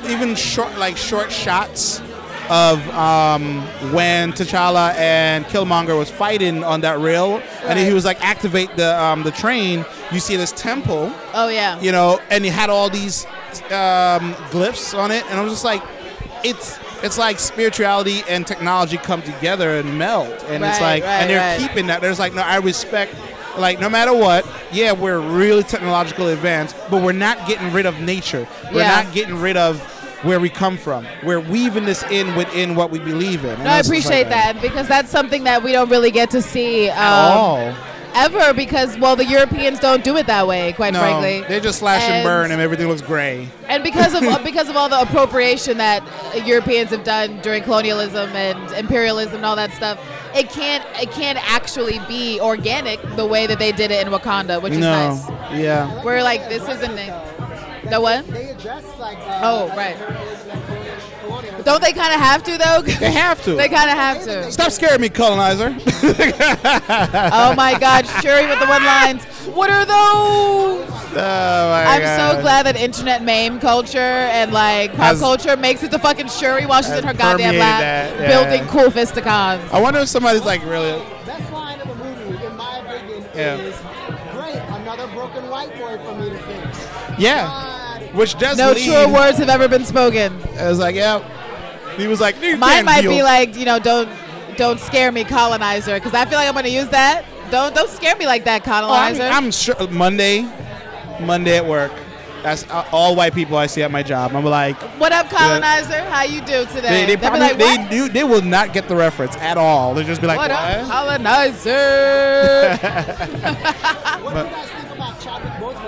even short like short shots." Of um, when T'Challa and Killmonger was fighting on that rail, and then he was like activate the um, the train. You see this temple, Oh yeah. you know, and he had all these um, glyphs on it, and I was just like, it's it's like spirituality and technology come together and meld, and it's like, right, and they're right. keeping that. There's like, no, I respect. Like no matter what, yeah, we're really technological advanced, but we're not getting rid of nature. We're Yeah. not getting rid of where we come from. We're weaving this in within what we believe in. No, I it's like appreciate that because that's something that we don't really get to see um, all. ever because well the Europeans don't do it that way quite No, frankly. they just slash and, And- burn, and everything looks gray. And because of [laughs] because of all the appropriation that uh, Europeans have done during colonialism and imperialism and all that stuff, it can't it can't actually be organic the way that they did it in Wakanda, which is no, nice. yeah. We're like this isn't it. The what? They address like. Uh, Oh right. Don't they kind of have to though? They have to. they kind of have to. Stop scaring me, colonizer. [laughs] Oh my God, Shuri with the one lines. What are those? [laughs] Oh my I'm God. so glad that internet meme culture and like pop Has- culture makes it to fucking Shuri while she's in her goddamn permeated lab that, yeah. building cool fisticons. I wonder if somebody's like really. Best line of the movie, in my opinion, Yeah. is great. Another broken white boy for me to fix. Yeah, which does No lead. truer words have ever been spoken. I was like, yeah. He was like, you Mine might deal. be like, you know, don't don't scare me, colonizer, because I feel like I'm gonna use that. Don't don't scare me like that, Oh, I'm, colonizer. I'm sure Monday, Monday at work. That's uh, all white people I see at my job. I'm like, what up, colonizer? How you do today? they, they They'll probably like, they do they will not get the reference at all. They'll just be like, what what? up, colonizer? [laughs] What do you guys think about Chadwick Boseman's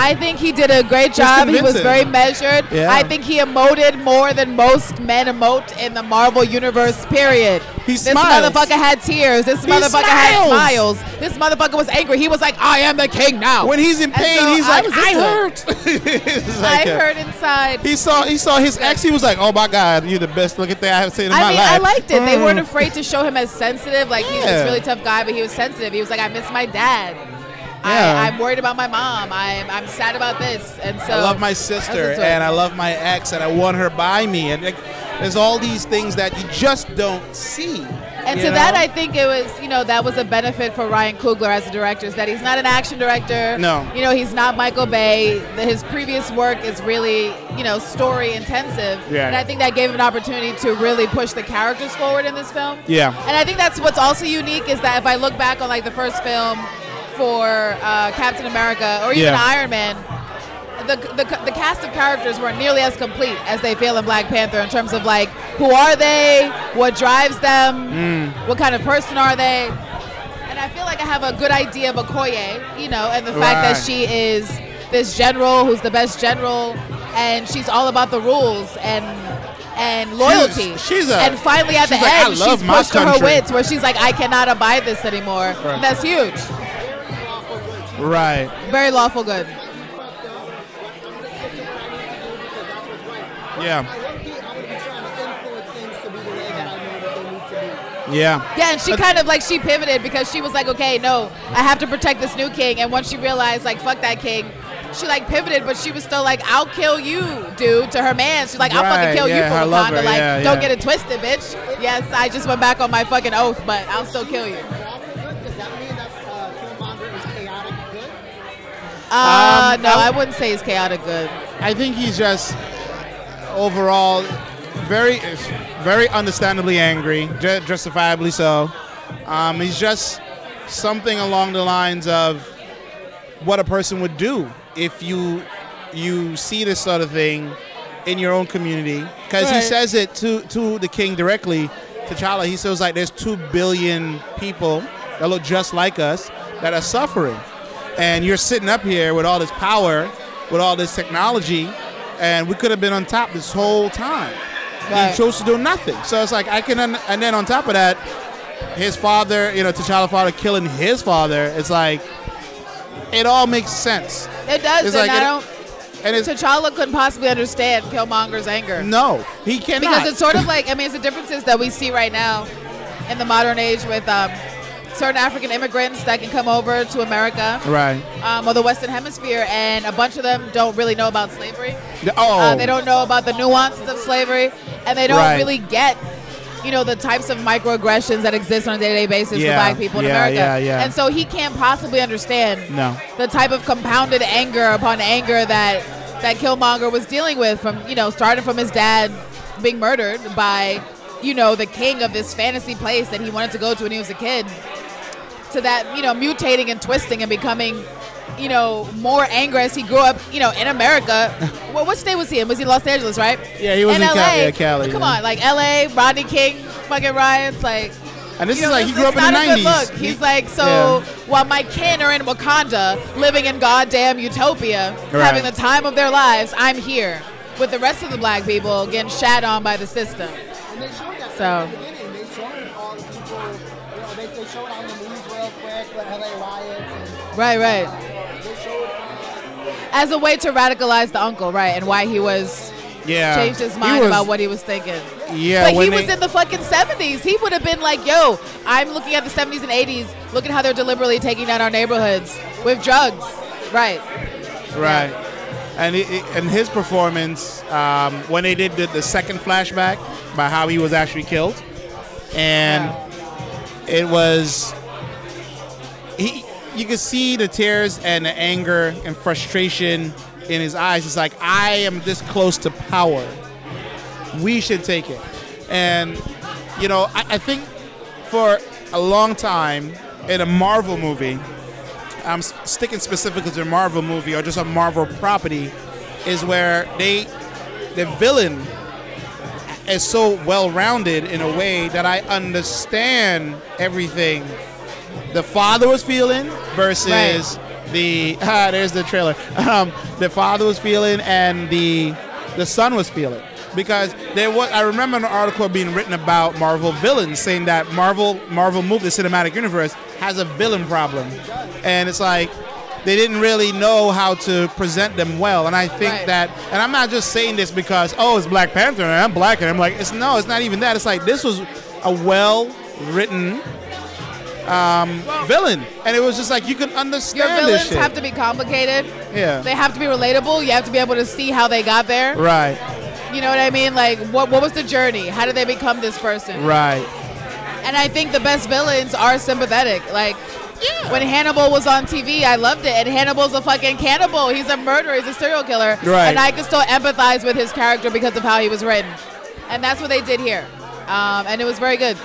I think he did a great job. He was very measured. Yeah. I think he emoted more than most men emote in the Marvel universe. Period. He this smiles. motherfucker had tears. This He motherfucker had smiles. smiles. This motherfucker was angry. He was like, "I am the king now." When he's in pain, so he's I like, I hurt. [laughs] [laughs] I like a- hurt inside. He saw he saw his ex. He was like, "Oh my God, you're the best looking thing I have seen in I my mean, life." I liked it. They Mm. weren't afraid to show him as sensitive. Like he's Yeah. this really tough guy, but he was sensitive. He was like, "I miss my dad. Yeah. I, I'm worried about my mom. I'm I'm sad about this." And so I love my sister was into it. and I love my ex and I want her by me and like, there's all these things that you just don't see. And to that. I think it was, you know, that was a benefit for Ryan Coogler as a director, is that he's not an action director. No. You know, he's not Michael Bay. The- His previous work is really, you know, story intensive. Yeah. And I think that gave him an opportunity to really push the characters forward in this film. Yeah. And I think that's what's also unique is that if I look back on like the first film for uh, Captain America or even Yeah. Iron Man, the, the, the cast of characters weren't nearly as complete as they feel in Black Panther in terms of like who are they, what drives them, Mm. what kind of person are they, and I feel like I have a good idea of Okoye, you know, and the fact that she is this general who's the best general, and she's all about the rules and and loyalty. she's a- and finally at the like, end, she's pushed to her wits where she's like, I cannot abide this anymore. Right. That's huge. Right. Very lawful good. Yeah. Yeah. Yeah, and she kind of like she pivoted because she was like, okay, no, I have to protect this new king. And once she realized, like, fuck that king, she like pivoted, but she was still like, I'll kill you, dude, to her man. She's like, I'll Right, fucking kill yeah, you Wakanda. Like, yeah, don't yeah. get it twisted, bitch. Yes, I just went back on my fucking oath, but I'll still kill you. Uh, Um, no, I- I wouldn't say he's chaotic good. I think he's just overall very, very understandably angry, justifiably so. Um, he's just something along the lines of what a person would do if you you see this sort of thing in your own community. Because he says it to to the king directly, T'Challa. He says like, "There's two billion people that look just like us that are suffering." And you're sitting up here with all this power, with all this technology, and we could have been on top this whole time. Right. He chose to do nothing. So it's like I can, un- and then on top of that, his father, you know, T'Challa's father killing his father. It's like it all makes sense. It does, It's and like I it- don't. And it's T'Challa couldn't possibly understand Killmonger's anger. no, he cannot. because it's sort of like I mean, it's the differences that we see right now in the modern age with um, certain African immigrants that can come over to America right. um, or the Western Hemisphere, and a bunch of them don't really know about slavery. Oh, Uh, they don't know about the nuances of slavery, and they don't Right. really get, you know, the types of microaggressions that exist on a day-to-day basis Yeah, for Black people in yeah, America. yeah, yeah. And so he can't possibly understand No. the type of compounded anger upon anger that that Killmonger was dealing with from you know starting from his dad being murdered by you know the king of this fantasy place that he wanted to go to when he was a kid to that you know mutating and twisting and becoming you know more angry as he grew up you know in America. [laughs] well, what state was he in? Was he Los Angeles, right? Yeah, he was in LA. Cali, yeah, Cali, Come yeah. on, like L.A. Rodney King, fucking riots, like. And this You is know, like he grew up in the not a good nineties. look. He's like, so while my kin are in Wakanda, living in goddamn utopia, Right. having the time of their lives, I'm here with the rest of the black people getting shat on by the system. And they showed that So- in the beginning. They showed all the people. You know, they, they showed on the news real quick the LA riots. And Right, right. showed. As a way to radicalize the uncle, right, and why he was Yeah, changed his mind was- about what he was thinking. Yeah, but he was they- in the fucking 70s. He would have been like, yo, I'm looking at the 70s and 80s. Look at how they're deliberately taking down our neighborhoods with drugs. Right. Right. And it- and his performance um, when they did the, the second flashback by how he was actually killed, and it was he. You can see the tears and the anger and frustration in his eyes. It's like I am this close to power. We should take it, and you know I, I think for a long time in a Marvel movie, I'm sticking specifically to a Marvel movie or just a Marvel property, is where they, the villain, is so well rounded in a way that I understand everything the father was feeling versus the [laughs] ah, there's the trailer. Um, the father was feeling and the the son was feeling because there was I remember an article being written about Marvel villains saying that Marvel Marvel movie the cinematic universe has a villain problem, and it's like they didn't really know how to present them well. And I think Right. that, and I'm not just saying this because oh it's Black Panther and I'm black and I'm like it's no, it's not even that. It's like this was a well written um, villain, and it was just like you can Your understand this villains shit. have to be complicated. yeah, They have to be relatable. You have to be able to see how they got there. right, You know what I mean? Like, what, what was the journey? How did they become this person? right, And I think the best villains are sympathetic. Like, yeah. when Hannibal was on TV, I loved it. And Hannibal's a fucking cannibal. He's a murderer. He's a serial killer. Right. And I could still empathize with his character because of how he was written. And that's what they did here. Um, and it was very good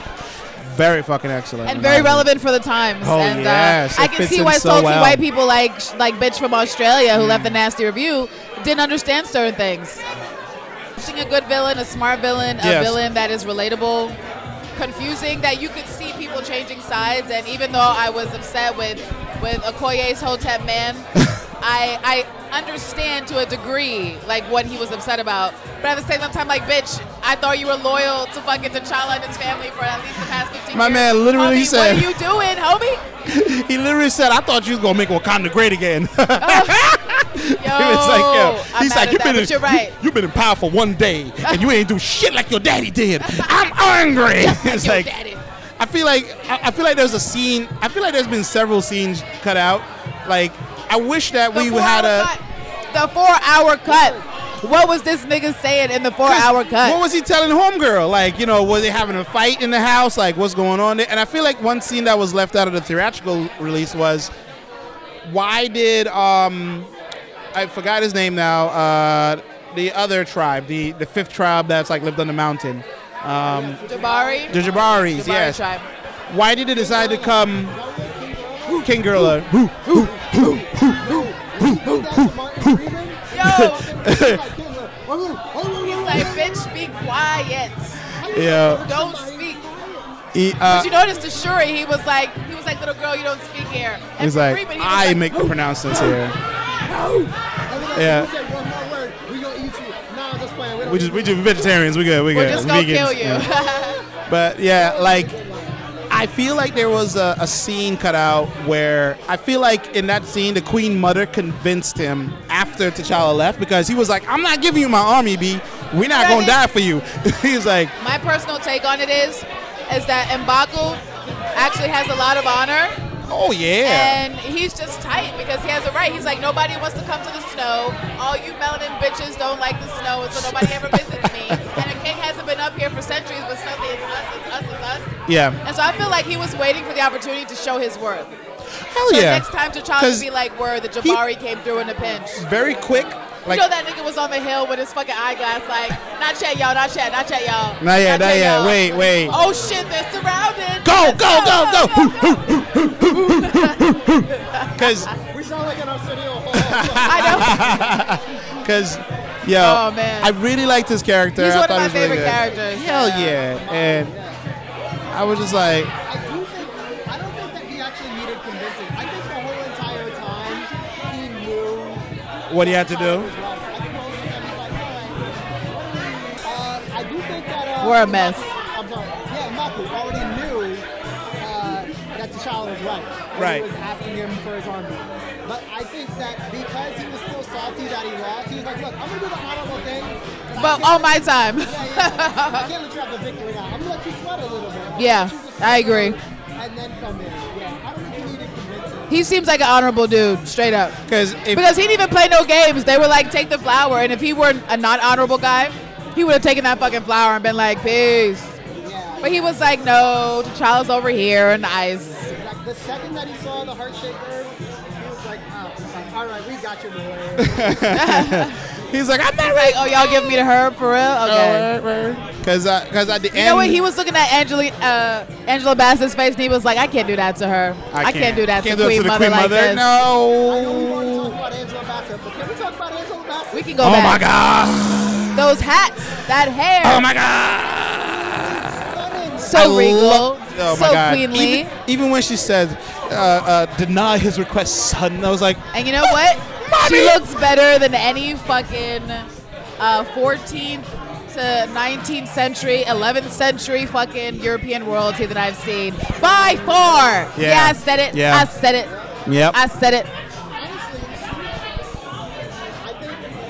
very fucking excellent, and very relevant for the times. Oh, and yes, uh, I can see why so salty well. white people like like bitch from Australia who left a nasty review didn't understand certain things. Watching a good villain, a smart villain, a Yes. villain that is relatable, confusing, that you could see people changing sides. And even though I was upset with with Okoye's Hotep man, [laughs] I I understand to a degree like what he was upset about. But at the same time, like bitch, I thought you were loyal to fucking T'Challa and his family for at least the past 15 My years. man literally Homie, said- "What are you doing, homie?" [laughs] he literally said, "I thought you was gonna make Wakanda great again." Yo, oh. [laughs] he like, yo, he's like, you've been, in, you're right. you, have been in power for one day, and you ain't do shit like your daddy did. I'm angry. [laughs] it's like, daddy. I feel like, I, I feel like there's a scene. I feel like there's been several scenes cut out. Like, I wish that we had a. cut. the four hour cut. What was this nigga saying in the four hour cut? What was he telling homegirl? Like, you know, was they having a fight in the house? Like, what's going on there? And I feel like one scene that was left out of the theatrical release was why did um I forgot his name now, uh the other tribe, the the fifth tribe that's like lived on the mountain. Um Jabari? the Jabaris, Jabari yes. tribe. Why did they decide to come King Gorilla? Yo, he's like, bitch, be quiet. Yeah. Don't speak. He, But uh, you noticed the Shuri, he was like, he was like, little girl, you don't speak here. And he's like, Freeman, he I like, make the pronouncements here. Yeah. We gonna eat you. Nah, I'm just. We, just eat we you. just vegetarians. We good. We We're good. just gonna Vegans, kill you. yeah. [laughs] But yeah, like I feel like there was a, a scene cut out where I feel like in that scene the Queen Mother convinced him after T'Challa left because he was like, "I'm not giving you my army, B. We're not gonna die for you." [laughs] he was like, My personal take on it is, is that M'Baku actually has a lot of honor. "Oh yeah." And he's just tight because he has a right. He's like, nobody wants to come to the snow. All you melanin bitches don't like the snow, and so nobody ever visits me. [laughs] And a king hasn't been up here for centuries, but suddenly it's us, it's us, it's us. yeah. And so I feel like he was waiting for the opportunity to show his worth. Hell So yeah. next time T'Challa be like, word, the Jabari came through in a pinch. Very quick. Like, you know that nigga was on the hill with his fucking eyeglass, like, not yet, y'all, not yet, not yet, y'all. Not yet, not yet. y'all. Wait, wait. Oh shit, they're surrounded. Go, Let's go, go, go. Because [laughs] We sound like an Arsenio Hall. I know. [laughs] Because, yo, Oh, man. I really liked his character. He's I one of my he was really favorite good. characters. Hell yeah. And I was just like, what he had to do? was right. I think the whole time he's like, all right, uh, I do think that uh, We're a mess. I'm sorry. Yeah, M'Baku already knew uh, that T'Challa was right. Right. He was asking him for his army. But I think that because he was still salty that he lost, he was like, look, I'm gonna do the honorable thing. But can't on my time. Yeah, yeah. [laughs] I can't let you have the victory now. I'm gonna let you sweat a little bit. I'm Yeah, let you just I agree. And then come in. Yeah, I don't think you needed convincing. He seems like an honorable dude, straight up. Because if Because he didn't even play no games. They were like, take the flower. And if he were a not honorable guy, he would have taken that fucking flower and been like, peace. Yeah. But he was like, no, T'Challa's over here and ice. Like the second that he saw the heart shaker, he was like, oh, like, all right, we got you, boy. [laughs] [laughs] he's like, I'm not He's like, oh, y'all give me the herb for real? Okay. Because uh, cause at the end, You know what? He was looking at Angela, uh, Angela Bassett's face, and he was like, "I can't do that to her. I, can't. do that Can't to do it Queen to the Mother Queen like Mother. this." We No. talk about Angela Bassett, can we talk about Angela Bassett? We can go Oh back. my God. Those hats, that hair, Oh my God. so I regal, lo- oh so my God. queenly. Even, even when she said, uh, uh, deny his request, son, I was like, And you know what? Mommy! She looks better than any fucking uh, 14th to 19th century, 11th century fucking European royalty that I've seen by far. Yeah. I said it. Yeah. I said it. yep. I said it. Think Tonight Luna is beautiful.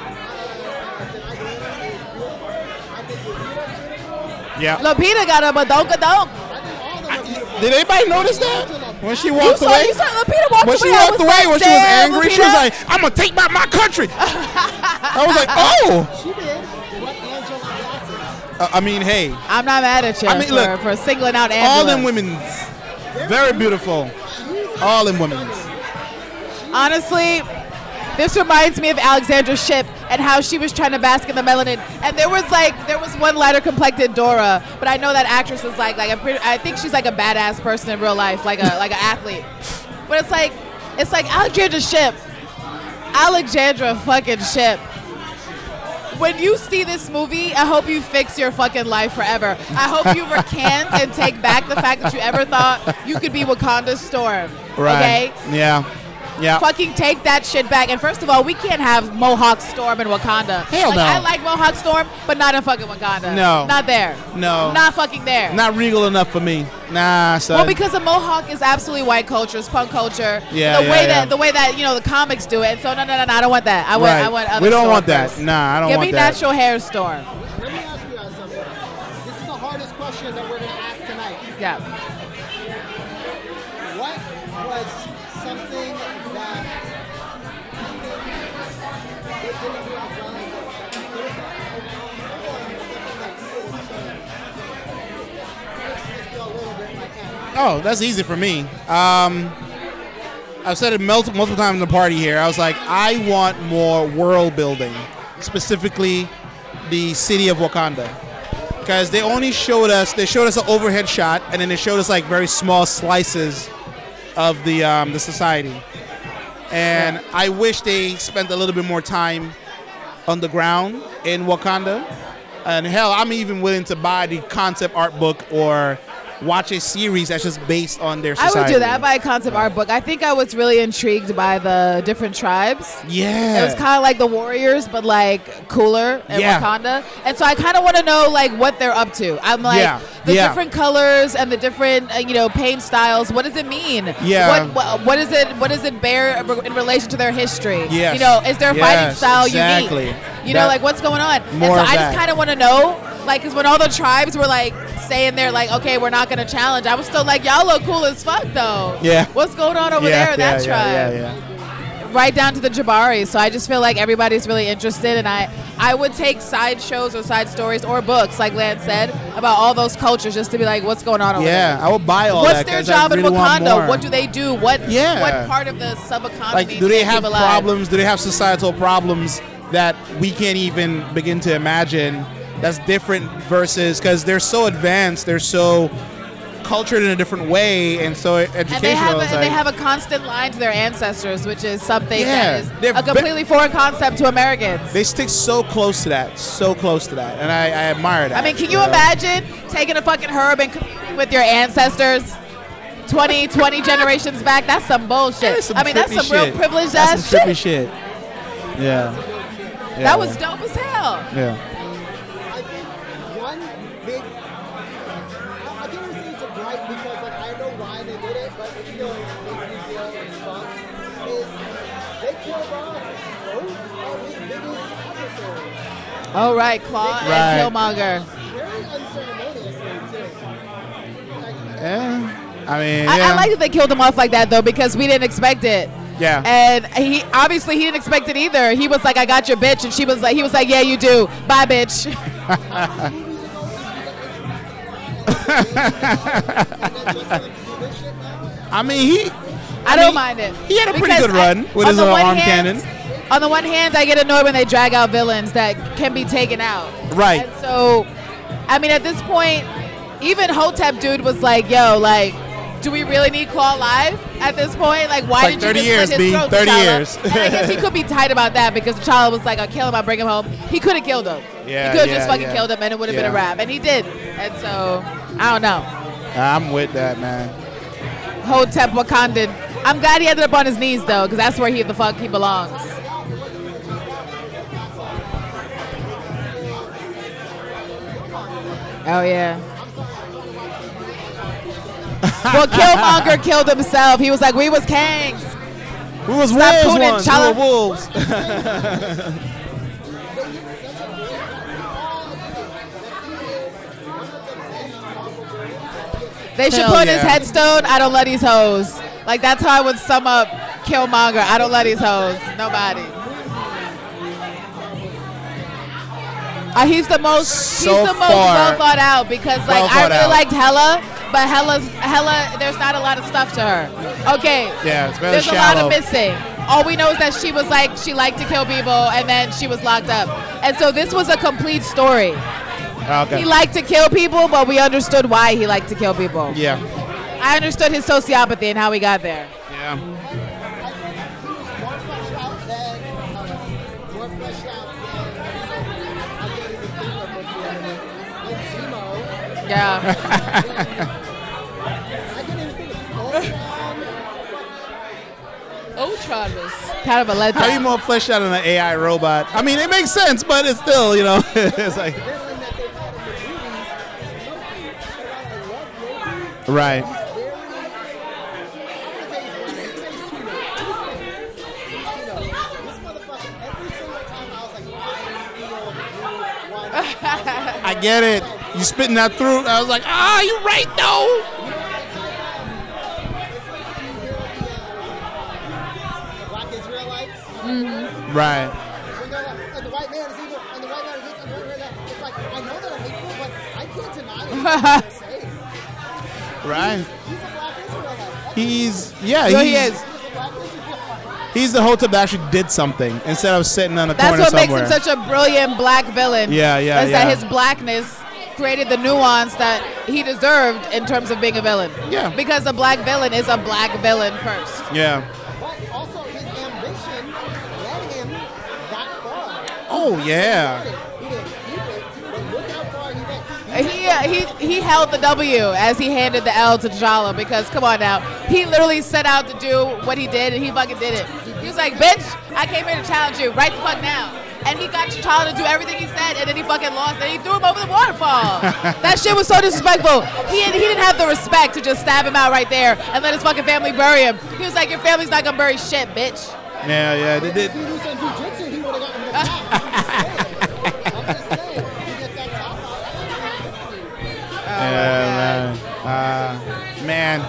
I think Lupita's beautiful. yeah. Lupita got a badonka donk. I think all of them are beautiful. Did anybody notice that? When she You walked saw, away? you saw Lupita walk when away. she I walked was away, like, when she was "Damn, angry, she was like, I'm going to take back my country. [laughs] I was like, oh. She did what Angela Bassett. Uh, I mean, hey, I'm not mad at you I mean, for, look, for singling out Angela. all them women's very beautiful. All them women's. Honestly, this reminds me of Alexandra Shipp and how she was trying to bask in the melanin. And there was like there was one lighter complected Dora, but I know that actress is like like I'm pretty, I think she's like a badass person in real life, like a like an athlete. But it's like it's like Alexandra Shipp, Alexandra fucking Shipp. When you see this movie, I hope you fix your fucking life forever. I hope you recant and take back the fact that you ever thought you could be Wakanda Storm. Okay? Yeah. Yeah. fucking take that shit back. And first of all, we can't have Mohawk Storm in Wakanda. Hell like, no. I like Mohawk Storm, but not in fucking Wakanda. No. Not there. No. Not fucking there. Not regal enough for me. Nah, son. well, because the Mohawk is absolutely white culture, it's punk culture. Yeah, the yeah, way yeah. that the way that you know the comics do it. And so no, no, no, no, I don't want that. I want, Right. I want other. We don't want that. first. Nah, I don't Give want that. Give me natural hair Storm. Let me ask you guys something. This is the hardest question that we're going to ask tonight. Yeah. Oh, that's easy for me. Um, I've said it multiple, multiple times in the party here. I was like, I want more world building, specifically the city of Wakanda, because they only showed us they showed us an overhead shot, and then they showed us like very small slices of the um, the society. And I wish they spent a little bit more time on the ground in Wakanda. And hell, I'm even willing to buy the concept art book or watch a series that's just based on their I would do that. Buy a concept art book. I think I was really intrigued by the different tribes. Yeah. It was kind of like the Warriors, but like cooler in Yeah. Wakanda. And so I kind of want to know like what they're up to. I'm like Yeah. the Yeah. different colors and the different uh, you know paint styles. What does it mean? Yeah. What, what what is it? What does it bear in relation to their history? Yeah. You know, is their fighting style exactly. unique? You know, like what's going on? More and so I that. just kind of want to know. Like, cause when all the tribes were like saying they're like, okay, we're not gonna challenge, I was still like, y'all look cool as fuck though. Yeah. What's going on over yeah, there in that yeah, tribe? Yeah, yeah, yeah. right down to the Jabari. So I just feel like everybody's really interested, and I I would take side shows or side stories or books, like Lance said, about all those cultures, just to be like, what's going on over Yeah, there. I would buy all What's that. their job really in Wakanda? What do they do? What Yeah. what part of the sub economy? like do they have problems do they have societal problems that we can't even begin to imagine that's different versus because they're so advanced they're so cultured in a different way and so educational And they have a, and they have a constant line to their ancestors, which is something Yeah, that is a completely foreign concept to Americans. they stick so close to that so close to that and i, I admire that I mean, can you know? imagine taking a fucking herb and communing with your ancestors 20, 20 generations back? That's some bullshit. That some I mean, that's some real shit. privileged that's ass some shit. shit yeah, Yeah. That was dope as hell. yeah Oh, right, Klaue Right. and Killmonger. very unceremoniously too. Yeah i mean I, yeah. I like that they killed him off like that, though, because we didn't expect it. yeah And he obviously he didn't expect it either. He was like, "I got your bitch," and she was like, "He was like, yeah, you do. Bye, bitch." [laughs] i mean he I don't mean, mind it. he had a pretty Because good run with his little arm hand- cannon. On the one hand, I get annoyed when they drag out villains that can be taken out. Right. And so, I mean, at this point, even Hotep dude was like, "Yo, like, do we really need Klaue alive at this point? Like, why like did 30 you just years, his B, throat, 30 T'Challa?" years. and I guess he could be tight about that because T'Challa was like, "I'll kill him. I'll bring him home." He could have killed him. Yeah, he could have yeah, just fucking yeah. killed him, and it would have been a Yeah. wrap. And he did. And so, I don't know. i'm with that man Hotep Wakandan. I'm glad he ended up on his knees though, because that's where he the fuck he belongs. Oh yeah. [laughs] well, Killmonger killed himself. He was like, "We was kings. We was Stop wolves once? Chala. were wolves? [laughs] They should Hell put his headstone. I don't let these hoes. Like that's how I would sum up Killmonger. I don't let these hoes. Nobody. Uh, he's the most. So he's the most well thought out because like Well I really out. liked Hela, but Hela's Hela. There's not a lot of stuff to her. Okay. Yeah, it's very There's shallow. a lot of missing. All we know is that she was like she liked to kill people and then she was locked up. And so this was a complete story. Okay. He liked to kill people, but we understood why he liked to kill people. yeah. I understood his sociopathy and how he got there. Yeah. Yeah. I can't even think of Ultron. Ultron was. kind of a legend. How are you more fleshed out than an AI robot? I mean, it makes sense, but it's still, you know, [laughs] it's like villain that they've had in the movies, Loki. And while I love Loki, right. very. You know, this [laughs] motherfucker, every single time I was like, I feel you want I get it. You spitting that through. I was like, ah, you right though. Black Israelites. Right. When they're like, and the white man is evil, and the white man is this, and the white man is. It's like, I know they're hateful, but I can't deny what. [laughs] Right. He's a black Israelite. He's yeah. No, he's, he is. He's a black Israelite. The Hotep that actually did something instead of sitting on a corner. somewhere. That's what makes him such a brilliant black villain. Yeah, yeah, Is yeah. that his blackness created the nuance that he deserved in terms of being a villain. Yeah. Because a black villain is a black villain first. yeah. But also his ambition led him that far. Oh yeah. He didn't keep it, but look how far he. He he uh, he he held the W as he handed the L to T'Challa because come on now, he literally set out to do what he did and he fucking did it. He was like, "Bitch, I came here to challenge you right the fuck now." And he got T'Challa to do everything he said, and then he fucking lost, and he threw him over the waterfall. [laughs] that shit was so disrespectful. He he didn't have the respect to just stab him out right there and let his fucking family bury him. He was like, "Your family's not gonna bury shit, bitch." Yeah, yeah. They did. [laughs] Yeah, man. Uh, man.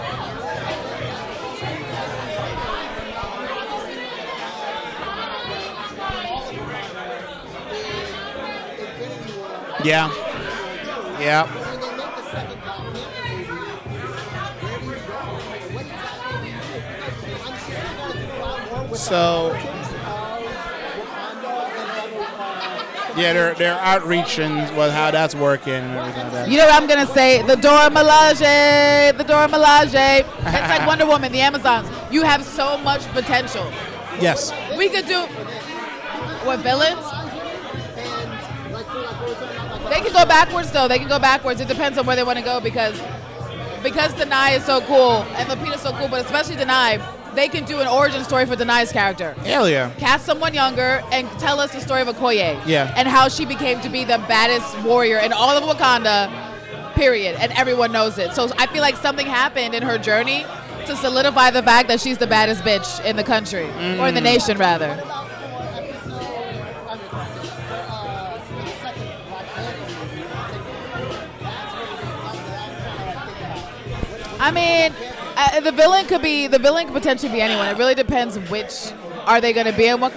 Yeah. Yeah. So, yeah, their their outreach and well, how that's working and everything like that. You know what I'm gonna say? The Dora Milaje, the Dora Milaje. It's like Wonder Woman, the Amazons. You have so much potential. Yes. We could do what villains? They can go backwards though. They can go backwards. It depends on where they want to go because because Danai is so cool and Lupita's so cool, but especially Danai, they can do an origin story for Danai's character. Hell yeah. Cast someone younger and tell us the story of Okoye. Yeah. And how she became to be the baddest warrior in all of Wakanda, period. And everyone knows it. So I feel like something happened in her journey to solidify the fact that she's the baddest bitch in the country, or in the Mm. nation, rather. I mean, uh, the villain could be the villain could potentially be anyone. It really depends which are they going to be and what.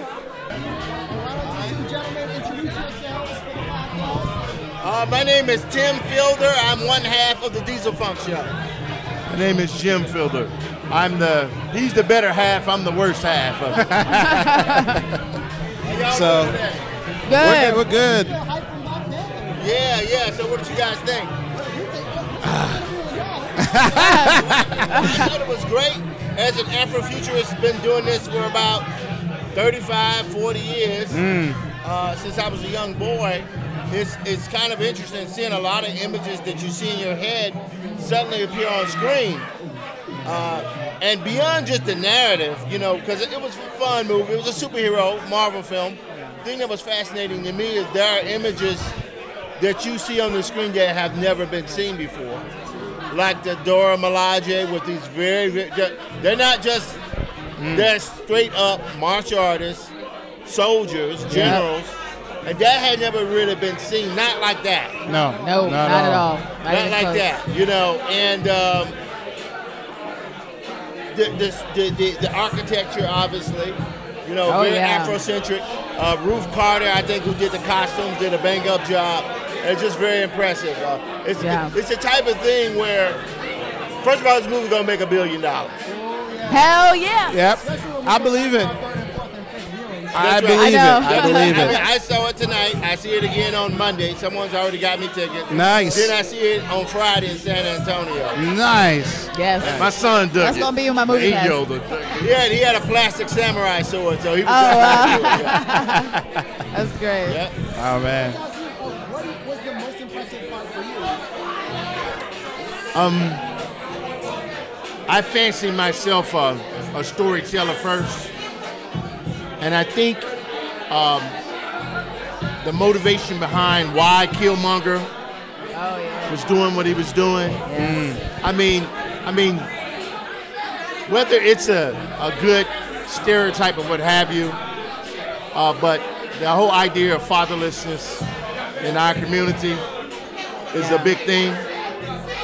Uh, my name is Tim Fielder. I'm one half of the Diesel Funk Show. My name is Jim Fielder. I'm the he's the better half. I'm the worst half of it. [laughs] So Good. We're good. We're good. Yeah, yeah. So what do you guys think? I thought it was great. As an Afrofuturist, been doing this for about 35, 40 years. Mm. Uh, since I was a young boy, it's it's kind of interesting seeing a lot of images that you see in your head suddenly appear on screen. Uh, and beyond just the narrative, you know, because it, it was a fun movie. It was a superhero Marvel film. The thing that was fascinating to me is there are images that you see on the screen that have never been seen before. Like the Dora Milaje with these very, very they're- they're not just, they're straight up martial artists, soldiers, generals. And that had never really been seen, not like that. No. No, not, at all. Not, Not, like close. that, you know. And um, the, the, the, the, the architecture, obviously, you know, Oh, very yeah. Afrocentric. Uh, Ruth Carter, I think, who did the costumes, did a bang up job. It's just very impressive. Uh, it's, Yeah. it's the type of thing where, first of all, this movie's gonna make a billion dollars. Hell yeah. Yep. I believe it. I believe it. I know. I believe it. I saw it tonight. I see it again on Monday. Someone's already got me tickets. Nice. Then I see it on Friday in San Antonio. Nice. Yes. My son does. That's it. gonna be in my movie pass. Eight-year-old it. Yeah, he had a plastic samurai sword, so he was. Oh, wow. to do it, yeah. [laughs] That's great. Yeah. Oh man. What was the most impressive part for you? Um, I fancy myself a, a storyteller first, and I think um, the motivation behind why Killmonger Oh yeah. was doing what he was doing. I mean, I mean, whether it's a, a good stereotype or what have you, uh, but the whole idea of fatherlessness in our community is a big thing.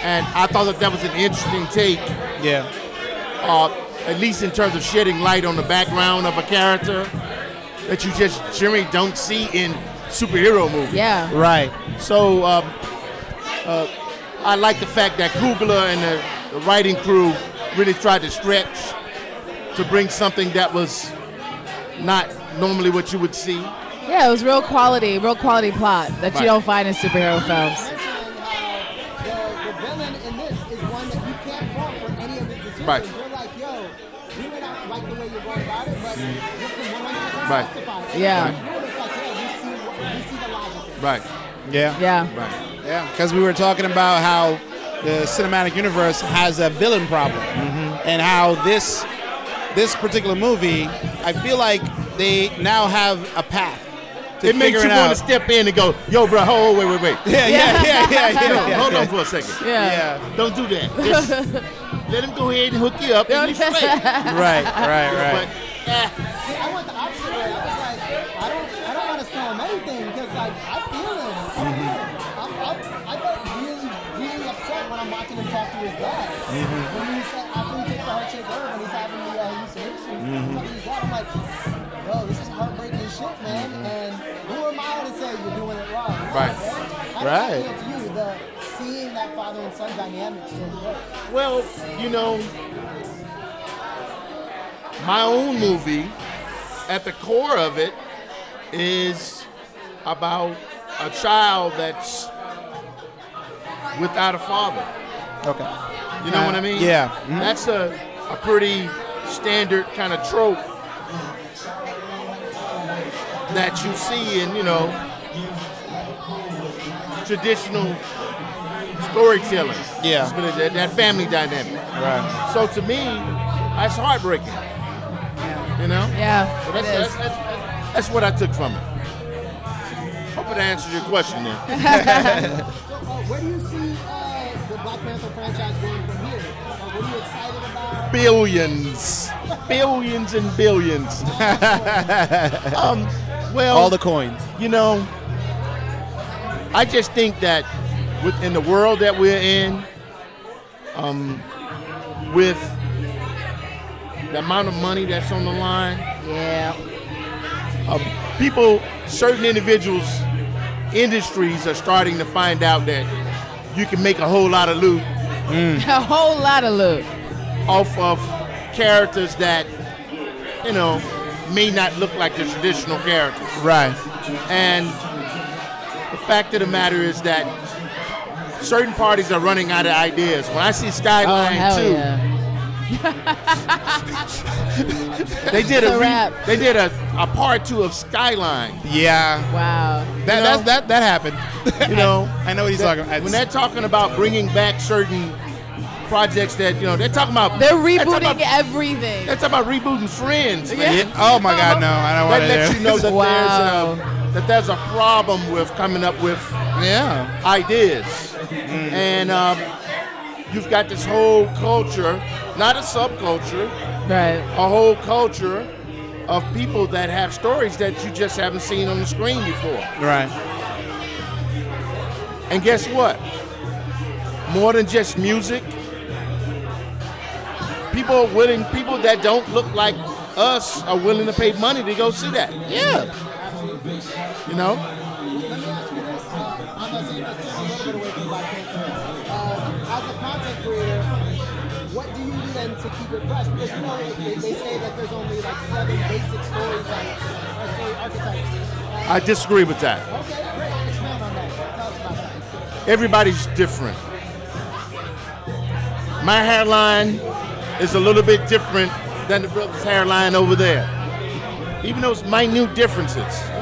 And I thought that that was an interesting take, Yeah. uh, at least in terms of shedding light on the background of a character that you just generally don't see in superhero movies. Yeah. Right. So um, uh, I like the fact that Coogler and the, the writing crew really tried to stretch to bring something that was not normally what you would see. Yeah, it was real quality, real quality plot that Right. you don't find in superhero films. The, the villain in this is one that you can't fault for any of his decisions. Right. In it. Right. Yeah. Yeah. Right. Yeah, because we were talking about how the cinematic universe has a villain problem, Mm-hmm. and how this this particular movie, I feel like they now have a path. It makes you figuring want to step in and go, yo, bro, hold, wait, wait, wait. [laughs] Yeah, yeah, yeah, yeah, yeah, No, yeah, hold on for a second. Yeah. Yeah. Don't do that. Just [laughs] let him go ahead and hook you up and you straight. [laughs] Right, right, right. But eh, I went the opposite way. I was like, I don't, I don't want to tell him anything because like I feel him. I feel him. I'm, I'm, I get really, really upset when I'm watching him talk to his dad. When he said after he takes the heart shaped herb and he's having the uh, hallucination, talking to his dad, I'm like, yo, this is heartbreaking shit, man. And who am I to say you're doing it wrong? Right. How does Right. that feel to you? The seeing that father and son dynamic so well, you know, my own movie, at the core of it, is about a child that's without a father. Okay. You know what I mean? Yeah. Mhm. That's a, a pretty standard kind of trope that you see in, you know, traditional storytelling. Yeah. That, that family dynamic. Right. So to me, that's heartbreaking. You know? Yeah, So that's, it that's, is. that's, that's what I took from it. Hope it answers your question then. So, [laughs] uh, where do you see uh, the Black Panther franchise going from here? Uh, what are you excited about? billions, billions and billions. [laughs] um, well, All the coins. you know, I just think that within the world that we're in, um, with the amount of money that's on the line, Yeah. uh, people, certain individuals, industries are starting to find out that you can make a whole lot of loot A whole lot of loot. off of characters that, you know, may not look like the traditional characters. Right. And the fact of the matter is that certain parties are running out of ideas. When I see Oh, Skyline hell 2, yeah. [laughs] they did It's a, a re- they did a, a part two of Skyline. Yeah. Wow. That know? that's, that that happened. You know, I know what he's that- talking about. when they're talking about bringing back certain projects that you know they're talking about They're talking rebooting about- everything. They're talking about rebooting Friends, man. Yeah. Oh my God, no! I don't want That to lets you know that Wow. there's a that there's a problem with coming up with yeah. ideas, and um, you've got this whole culture, not a subculture, Right. a whole culture of people that have stories that you just haven't seen on the screen before. Right. And guess what? More than just music, people are willing. People that don't look like us are willing to pay money to go see that. Yeah. You know. I'm not saying this a little bit away from Black Panther. Uh, as a content creator, what do you do then to keep it fresh? Because you know they, they say that there's only like seven basic story types, or story archetypes. I disagree with that. okay, great. Expand on that. Tell us about that. Everybody's different. My hairline is a little bit different than the brother's hairline over there. Even those minute differences.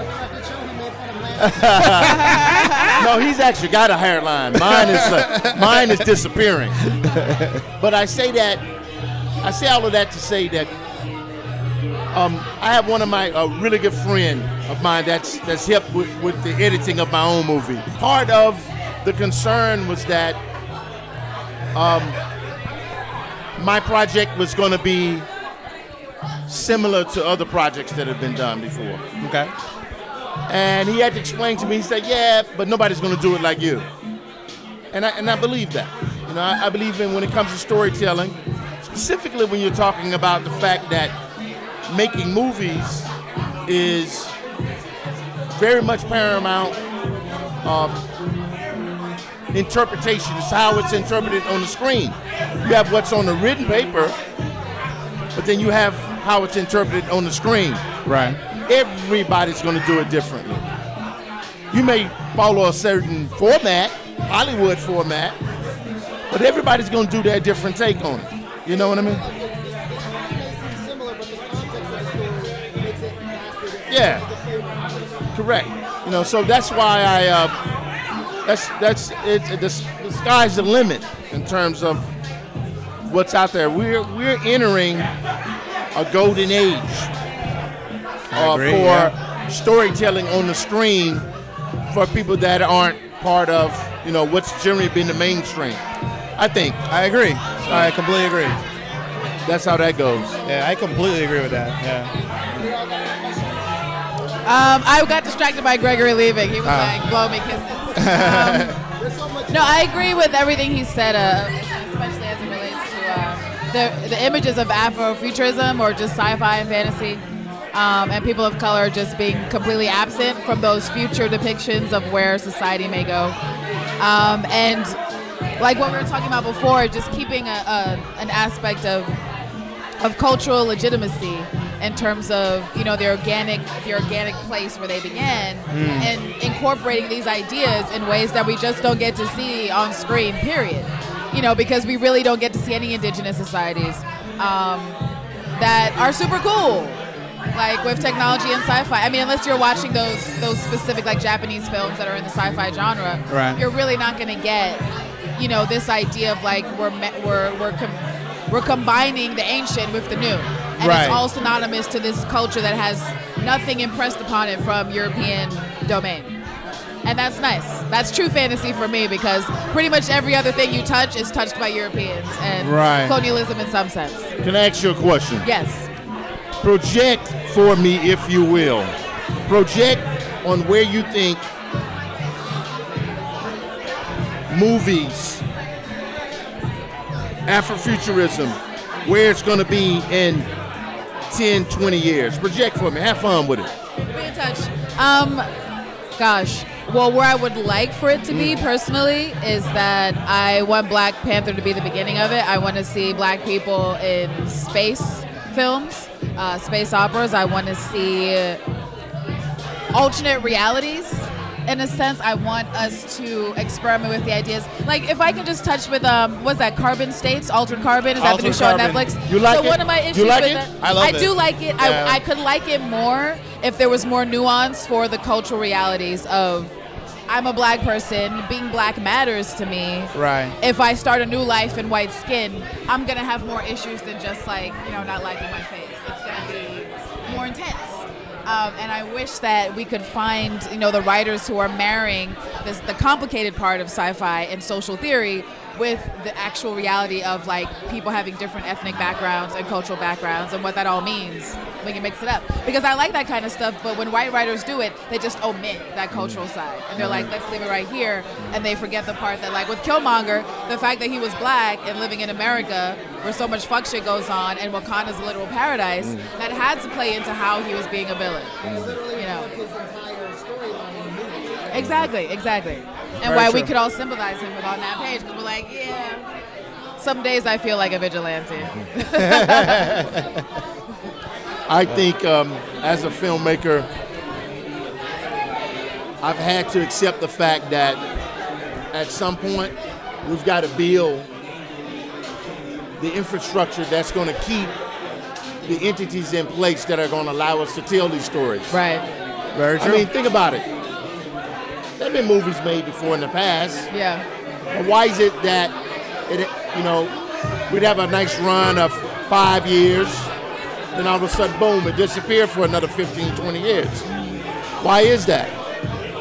[laughs] no, he's actually got a hairline. Mine is uh, mine is disappearing. But I say that I say all of that to say that um, I have one of my a really good friend of mine that's that's hip with, with the editing of my own movie. Part of the concern was that um, my project was going to be similar to other projects that have been done before. Okay. And he had to explain to me, he said, Yeah, but nobody's going to do it like you. And I, and I believe that. You know, I, I believe in when it comes to storytelling, specifically when you're talking about the fact that making movies is very much paramount. Um, interpretation is how it's interpreted on the screen. You have what's on the written paper, but then you have how it's interpreted on the screen. Right. Everybody's going to do it differently. You may follow a certain format, Hollywood format, but everybody's going to do their different take on it. You know what I mean? Yeah. Correct. You know, so that's why I uh, that's that's it, it- the, the sky's the limit in terms of what's out there. We're we're entering a golden age uh, agree, for yeah. storytelling on the screen for people that aren't part of you know what's generally been the mainstream. I think I agree. I completely agree. that's how that goes. Yeah, I completely agree with that. Yeah. Um, I got distracted by Gregory leaving. He was Oh. like, blow me kisses. [laughs] Um, no, I agree with everything he said, uh, especially as it relates to uh, the, the images of Afrofuturism or just sci-fi and fantasy. Um, and people of color just being completely absent from those future depictions of where society may go. Um, and like what we were talking about before, just keeping a, a, an aspect of of cultural legitimacy in terms of you know the organic the organic place where they began and incorporating these ideas in ways that we just don't get to see on screen period. You know because we really don't get to see any indigenous societies um, that are super cool like with technology and sci-fi i mean unless you're watching those those specific like japanese films that are in the sci-fi genre Right. you're really not going to get you know this idea of like we're me- we're we're com- we're combining the ancient with the new and Right. it's all synonymous to this culture that has nothing impressed upon it from european domain and that's nice that's true fantasy for me because pretty much every other thing you touch is touched by europeans and Right. colonialism in some sense Can I ask you a question? yes Project for me, if you will. Project on where you think movies, Afrofuturism, where it's going to be in 10, 20 years. Project for me. Have fun with it. Be in touch. Um, gosh. Well, where I would like for it to be personally is that I want Black Panther to be the beginning of it. I want to see black people in space films, uh, space operas. I want to see alternate realities. In a sense, I want us to experiment with the ideas. Like, if I can just touch with um, what's that? Carbon States, Altered Carbon. Is that the new Altered show on Netflix? You like so it? one of my You issues like with it? that, I love it. do like it. Yeah. I, I could like it more if there was more nuance for the cultural realities of I'm a black person, being black matters to me. Right. If I start a new life in white skin, I'm gonna have more issues than just like, you know, not liking my face. It's gonna be more intense. Um, and I wish that we could find, you know, the writers who are marrying this, the complicated part of sci-fi and social theory with the actual reality of like people having different ethnic backgrounds and cultural backgrounds and what that all means. when you mix it up because I like that kind of stuff. But when white writers do it, they just omit that mm. cultural side and they're like, let's leave it right here, and they forget the part that like with Killmonger, the fact that he was black and living in America where so much fuck shit goes on and Wakanda's a literal paradise, mm. that had to play into how he was being a villain. Mm. You know. Exactly, exactly. And Very why we could all sympathize him with on that page because we're like, yeah. Some days I feel like a vigilante. [laughs] I think um, as a filmmaker, I've had to accept the fact that at some point we've got to build the infrastructure that's going to keep the entities in place that are going to allow us to tell these stories. right. Very I mean, think about it. There have been movies made before in the past. Yeah. But why is it that it, you know, we'd have a nice run of five years, then all of a sudden, boom, it disappeared for another 15, 20 years? Why is that?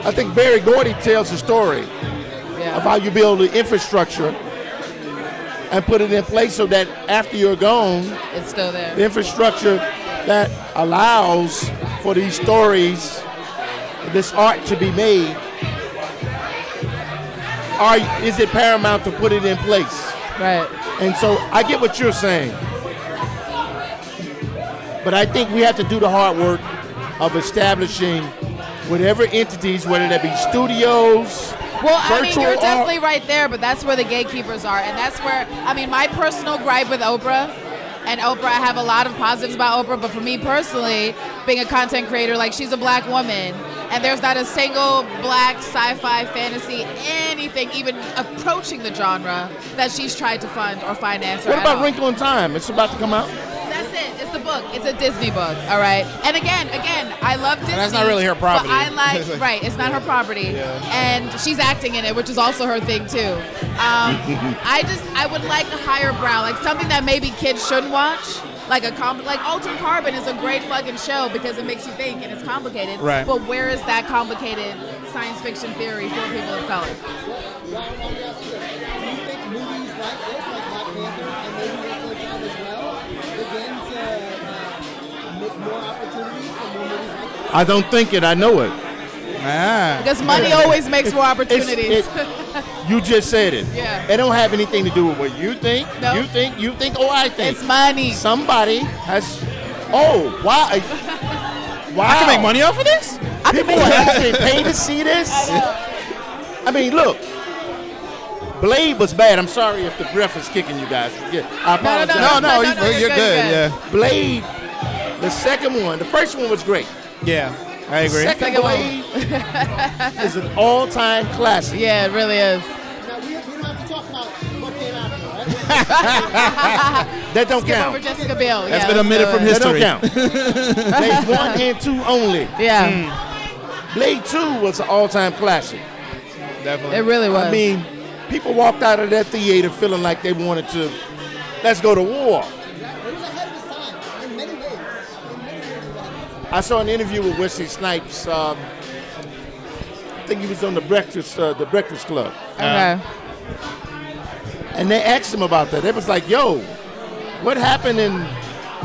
I think Berry Gordy tells the story Yeah. of how you build the infrastructure and put it in place so that after you're gone, It's still there. the infrastructure that allows for these stories, this art to be made, are, is it paramount to put it in place? Right. And so I get what you're saying. But I think we have to do the hard work of establishing whatever entities, whether that be studios, Well, I mean, you're definitely right there, but that's where the gatekeepers are, and that's where I mean, my personal gripe with Oprah, and Oprah, I have a lot of positives about Oprah, but for me personally, being a content creator, like she's a black woman, and there's not a single black sci-fi, fantasy, anything even approaching the genre that she's tried to fund or finance. What at about all. Wrinkle in Time? It's about to come out. That's it. It's the book. It's a Disney book. All right. And again, again, I love Disney. that's not really her property. But I like like- [laughs] right. It's not her property. Yeah. And she's acting in it, which is also her thing too. Um, [laughs] I just I would like a higher brow, like something that maybe kids shouldn't watch. Like a com- like Altered Carbon is a great fucking show because it makes you think and it's complicated. Right. But where is that complicated science fiction theory for people of color? I don't think it. I know it. Ah. Because money always makes more It's- opportunities. it- you just said it. Yeah. It don't have anything to do with what you think. No. You think. You think. Oh, I think. It's money. Somebody has. Oh, wow. Wow. I can make money off of this? People are actually paid to see this. I mean, look. Blade was bad. I'm sorry if the breath is kicking you guys. Yeah, I apologize. no, no, you- you're good, yeah. Blade, the second one, the first one was great. Yeah, I agree. Second Second one. Blade [laughs] is an all-time classic. Yeah, it really is. [laughs] That don't Skip count. over Jessica Biel. That's yeah, been let's omitted from it. history. That don't count. [laughs] Blade one and two only. Yeah, hmm. Blade two was an all-time classic. Definitely. it really was. I mean, people walked out of that theater feeling like they wanted to, let's go to war. I saw an interview with Wesley Snipes. Um, I think he was on the Breakfast, uh, the Breakfast Club, okay. and they asked him about that. It was like, "Yo, what happened in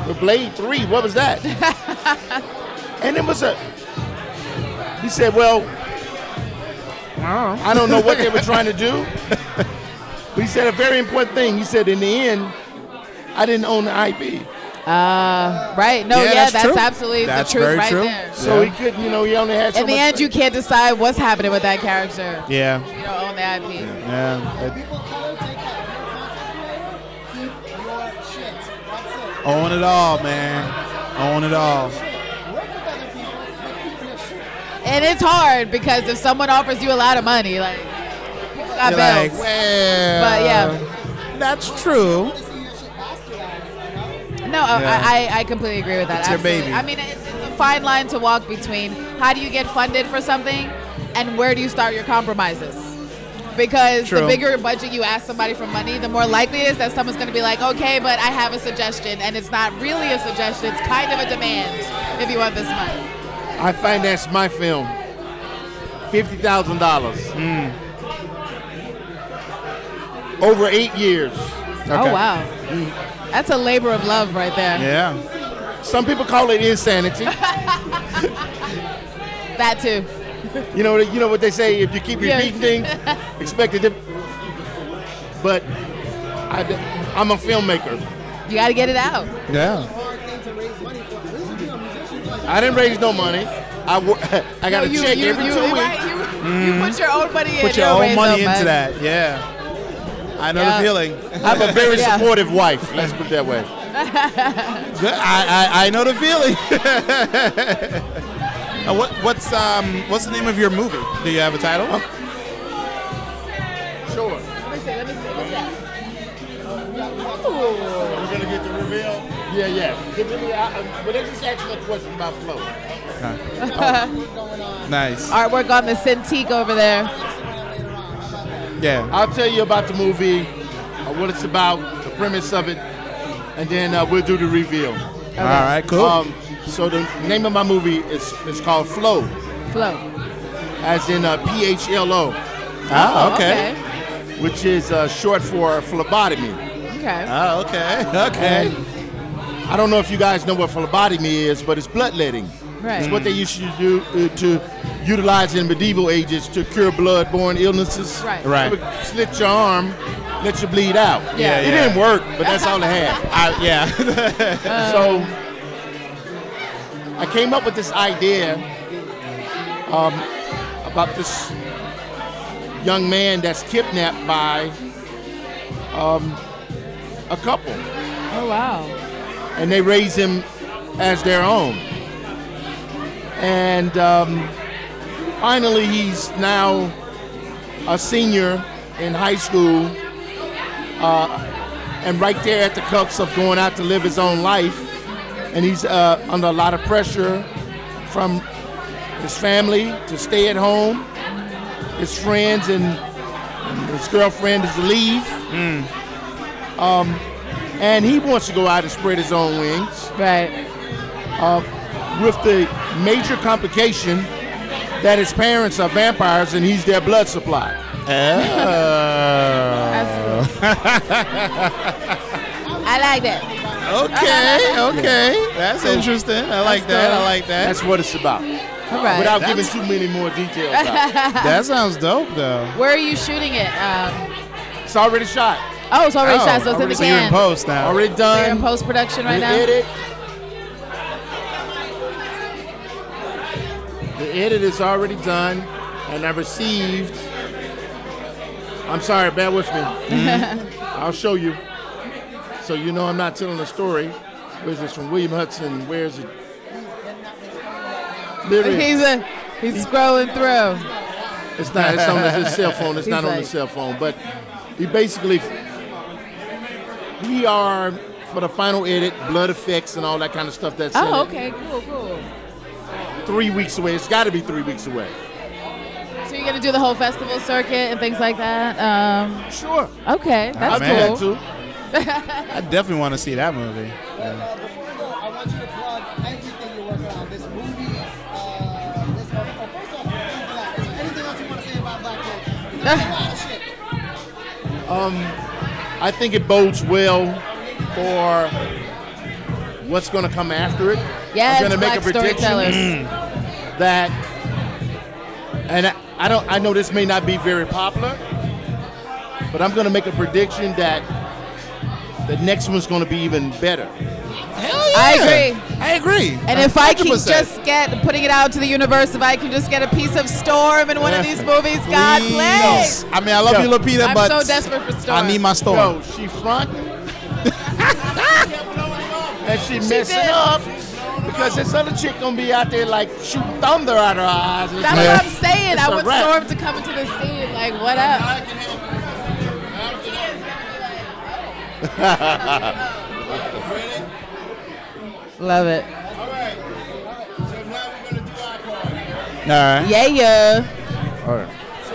the Blade Three? What was that?" [laughs] and it was a. He said, "Well, I don't know what they were trying to do." [laughs] But he said a very important thing. He said, in the end, I didn't own the IP. Uh, right. No, Yeah, yeah, that's that's, true. absolutely That's the truth very right true. there. So Yeah. he couldn't, you know, he only had so In the much end, you can't decide what's happening with that character. Yeah. You don't own the IP. Yeah. Own it all, man. Own it all. And it's hard because if someone offers you a lot of money, like I got You're like, well, But yeah. that's true. No, uh, Yeah. I, I I completely agree with that. It's your baby. I mean, it's, it's a fine line to walk between how do you get funded for something and where do you start your compromises. Because True. the bigger budget you ask somebody for money, the more likely it is that someone's going to be like, okay, but I have a suggestion. And it's not really a suggestion, it's kind of a demand if you want this money. I financed my film. Fifty thousand dollars. Hmm. Over eight years. Oh, wow. That's a labor of love right there. Yeah. Some people call it insanity. [laughs] That too. you know, you know what they say: if you keep repeating things, [laughs] expect it. But I, am a filmmaker. You got to get it out. Yeah. I didn't raise no money. I, [laughs] I got No, a check you, every you, two weeks. right, you, you put your own money in. Put your own money into that. Yeah. I know Yeah. the feeling. I have a very [laughs] Yeah. supportive wife. Let's put it that way. I, I, I know the feeling. [laughs] Uh, what what's um what's the name of your movie? Do you have a title? Sure. Let me see. Let me see. What's that? We're gonna get the reveal. Yeah, yeah. Give me, I, I, but they just asked me a question about flow. Okay. [laughs] Nice. Artwork on the Cintiq over there. Yeah. I'll tell you about the movie, uh, what it's about, the premise of it, and then uh, we'll do the reveal. All right. Cool. Um, so the name of my movie is is called Flow, Flow. as in uh, P H L O, ah. Okay. which is uh, short for phlebotomy. Okay. Ah. Okay. [laughs] Okay. And I don't know if you guys know what phlebotomy is, but it's bloodletting. Right. It's what they used to do uh, to utilize in medieval ages to cure blood-borne illnesses. Right. Right. They would Slit your arm, let you bleed out. Yeah. It Yeah. didn't work, but that's all it had. [laughs] I, yeah. so I came up with this idea um, about this young man that's kidnapped by um, a couple, Oh wow. and they raise him as their own. And um, finally, he's now a senior in high school, uh, and right there at the crux of going out to live his own life, and he's uh, under a lot of pressure from his family to stay at home, his friends, and, his girlfriend is to leave. Um, and he wants to go out and spread his own wings. Right. Uh, with the major complication that his parents are vampires and he's their blood supply. Oh. [laughs] I like that. Okay, [laughs] okay. That's interesting. I like that. I like that. That's what it's about. All right. Without That's- giving too many more details [laughs] out. That sounds dope, though. Where are you shooting it? Um, It's already shot. oh, it's already Oh, shot, so it's in the so you're in can. post now. Already So you're in done. post production right the now. edit. The edit is already done, and I received. I'm sorry, bear with me. Mm-hmm. I'll show you. So you know I'm not telling a story. Where's this from William Hudson? Where's it? Literally, He's a, he's scrolling through. it's not. It's on his cell phone. It's [laughs] He's not on like- the cell phone. But he basically, we are for the final edit, blood effects and all that kind of stuff. That's Oh, it. okay, cool, cool. Three weeks away. It's got to be three weeks away. So you're gonna do the whole festival circuit and things like that. Um, Sure. okay, that's I'll man. do cool. that too. I definitely want to see that movie. Before you go, I want you to plug everything you're working on. This movie, this, first off, Black anything else you want to say about Black Panther? A lot of shit. Um, I think it bodes well for what's going to come after it. Yes, I'm going to make a black prediction mm. that, and I, I don't. I know this may not be very popular, but I'm going to make a prediction that the next one's going to be even better. Hell yeah. I agree. I agree. And if I can just get putting it out to the universe, if I can just get a piece of Storm in one of these movies, God Please. please. I mean, I love Yo, you, Lupita, I'm but so desperate for Storm. I need my storm. Yo, she fronting, and she messing did. up because this other chick gonna be out there like shooting thunder out her eyes. That's like- what I'm saying. It's I a want wrap. Storm to come into the scene. Like, what up? [laughs] Love it. All right. So now we're gonna do our part. All right. Yeah, yeah. All right. So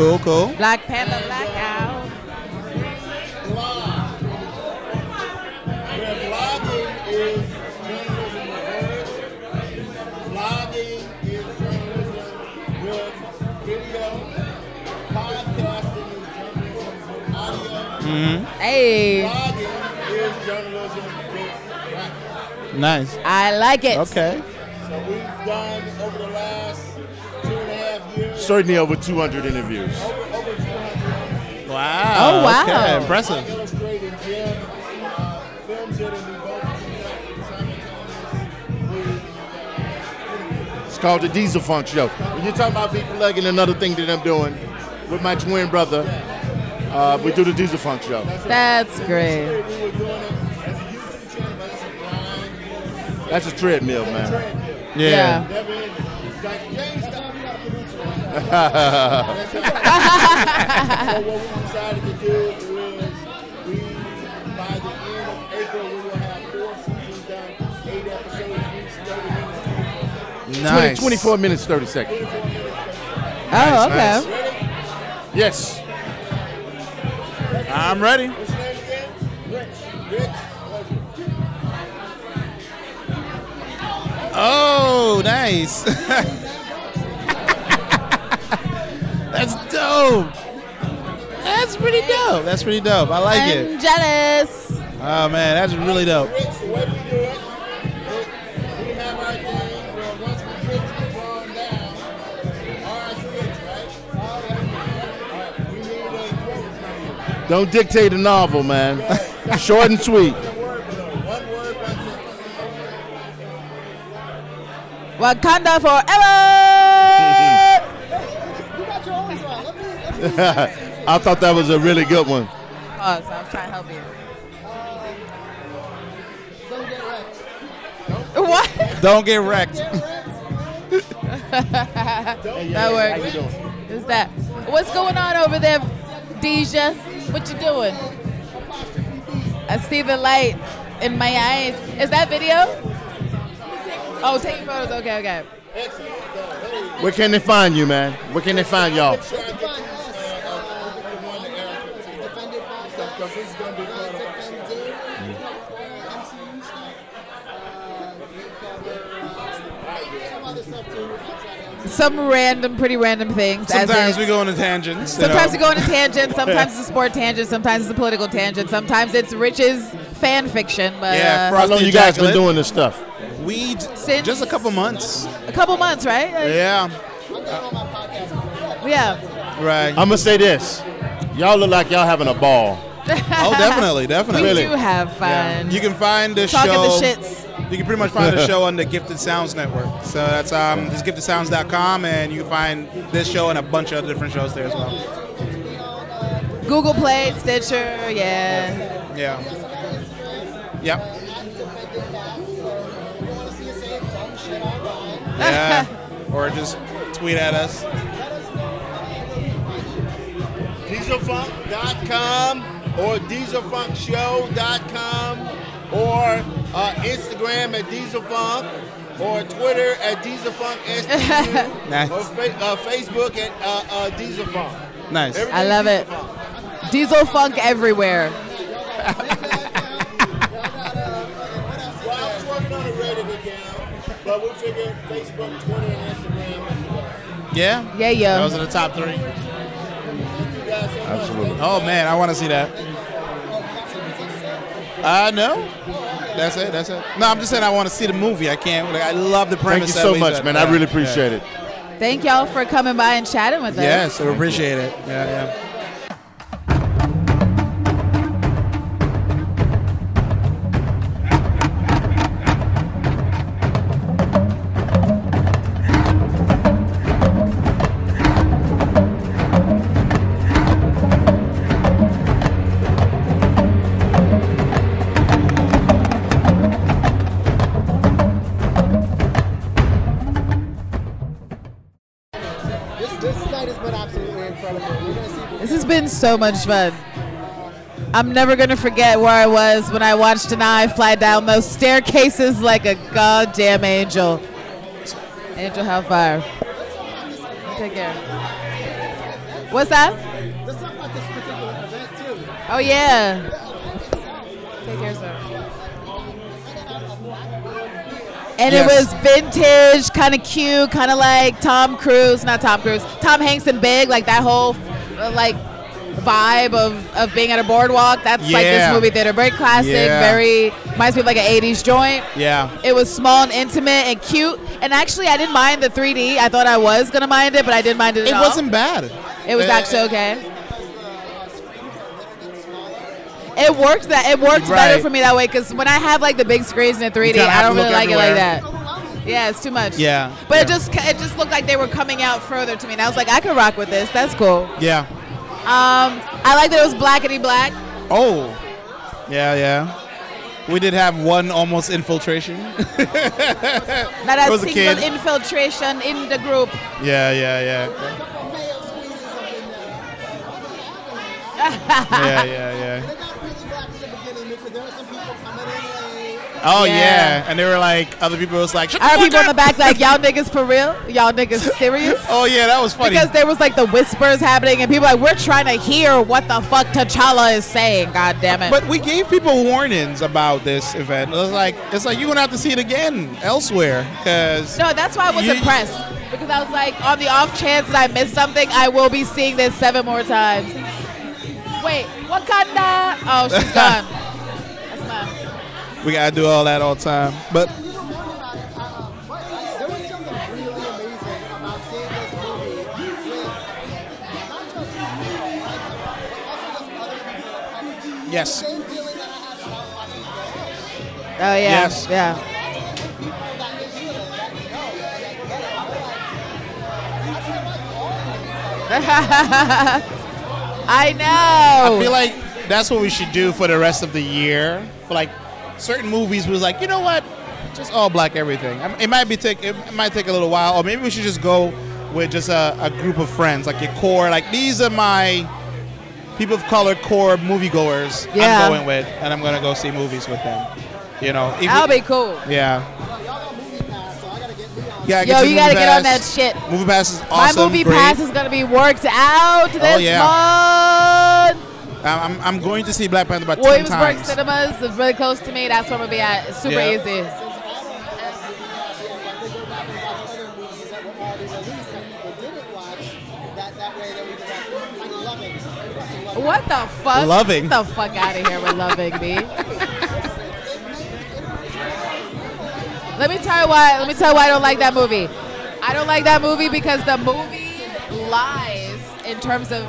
Cool, cool. Black Panther blackout. Blog. Where blogging is journalism reverse. Blogging is journalism with video. Podcasting is journalism with audio. Mm-hmm. Hey, Blogging is journalism with rap. Nice. I like it. Okay. So we've done Certainly over 200 interviews. Over, over 200 Wow. Oh, wow. Okay, impressive. illustrated Jim films it and we both simultaneously. It's called the Diesel Funk Show. When you talk about be plugging, another thing that I'm doing with my twin brother, uh, we do the Diesel Funk Show. That's great. We were doing it as a YouTube channel, but it's a grind. That's a treadmill, man. Yeah. Never so what we decided to do is we, by the end of April, we will have four seasons done, eight episodes, each 30 minutes. 20, Nice. 24 minutes, 30 seconds. Oh, okay. nice. Yes. I'm ready. What's your name again? Rich. Rich. Pleasure. Oh, nice. [laughs] dope. That's pretty dope. That's pretty dope. I like I'm it. jealous. Oh man, that's really dope. Rich, the way we do it, we we have our thing where once we get you drawn down, all right, switch, right? All right, we need a quote from you. Don't dictate a novel, man. [laughs] Short and sweet. One word, though. One word, one sentence. Wakanda forever. You got your own one. Let me, let me [laughs] I thought that was a really good one. Pause. I'm trying to help you. don't get wrecked. What? Don't get wrecked. [laughs] that works. Is that what's going on over there, Deja, what you doing? I see the light in my eyes. Is that video? Oh, taking photos. Okay, okay. Where can they find you, man? Where can they find y'all? Some random, pretty random things. Sometimes in- we go on tangents. you Sometimes know. we go on a tangent. Sometimes it's a sport tangent. Sometimes it's a political tangent. Sometimes it's Rich's fan fiction. But Yeah, uh, How long you guys been doing this stuff? We j- Since- just a couple months. a couple months, right? Like, Yeah. yeah. Right. I'm gonna say this. Y'all look like y'all having a ball. [laughs] oh, definitely, definitely. We Really? do have fun. You can find the Talking show. the shits. You can pretty much find the [laughs] show on the Gifted Sounds Network. So that's um, just giftedsounds.com, and you can find this show and a bunch of other different shows there as well. Google Play, Stitcher, yeah. Yeah. Yep. Yeah. or just tweet at us. Dieselfunk.com or dieselfunkshow.com or uh, Instagram at dieselfunk or Twitter at dieselfunkstu [laughs] Nice. or fa- uh, Facebook at uh, uh, dieselfunk. Nice. I love it. Diesel funk everywhere. I was working on a Reddit account, but we figured Facebook, Twitter, and Instagram. Yeah? Yeah, yeah. Those are the top three. Absolutely. Oh, man, I want to see that. Uh, know. That's it. That's it. No, I'm just saying I want to see the movie. I can't. Like, I love the premise. Thank you so much, said. man. Yeah, I really yeah. appreciate it. Thank y'all for coming by and chatting with us. Yes, I appreciate it. Yeah, yeah. So much fun. I'm never gonna forget where I was when I watched Danai fly down those staircases like a goddamn angel. Angel Hellfire. Take care. What's that? Let's talk about this particular event too. Oh yeah. Take care, sir. And Yes. it was vintage, kind of cute, kind of like Tom Cruise, not Tom Cruise, Tom Hanks and Big, like that whole like vibe of, of being at a boardwalk. That's like this movie theater, very classic, Yeah. very reminds me of like an '80s joint. Yeah. It was small and intimate and cute. And actually, I didn't mind the 3D. I thought I was gonna mind it, but I didn't mind it. At It all. wasn't bad. It was Uh, actually okay. It worked that it worked better for me that way because when I have like the big screens in 3D, kinda I don't really like it like that. Yeah, it's too much. Yeah, But it just it just looked like they were coming out further to me, and I was like, I could rock with this. That's cool. Yeah. Um, I like that it was blackety black. Oh. Yeah, yeah. We did have one almost infiltration. [laughs] Not a was a single kid. infiltration in the group. yeah, yeah, yeah. [laughs] yeah, yeah, yeah. Oh Yeah. yeah. and they were like, other people was like, Shut I heard the people in the back like, [laughs] y'all niggas for real? Y'all niggas serious? Oh yeah, that was funny. Because there was like the whispers happening, and people like, we're trying to hear what the fuck T'Challa is saying. God damn it! But we gave people warnings about this event. It was like, it's like you're gonna have to see it again elsewhere, because no, that's why I was You- impressed because I was like, on the off chance that I missed something, I will be seeing this seven more times. Wait, Wakanda? Oh, she's [laughs] gone. We gotta do all that all the time. But There was something really amazing about seeing this movie with not just you, but also just other people. yes, Same feeling that I had about watching Venom. Oh yeah, Yes. yeah. [laughs] I know. I feel like that's what we should do for the rest of the year. For like certain movies, was like, you know what, just all black everything. It might be take it might take a little while, or maybe we should just go with just a, a group of friends, like your core. Like these are my people of color core moviegoers. Yeah. I'm going with, and I'm gonna go see movies with them. You know, That'll we- be cool. Yeah. Yeah, Yo, you gotta movie get on that shit. MoviePass is awesome. My movie great. pass is gonna be worked out oh, this Oh, yeah. month. I'm, I'm, going to see Black Panther about Williamsburg times. Cinemas is really close to me. That's where I'm gonna be at. It's super Yeah. easy. What the fuck? Loving. Get the fuck out of here with loving me. Let me tell you why. Let me tell you why I don't like that movie. I don't like that movie because the movie lies in terms of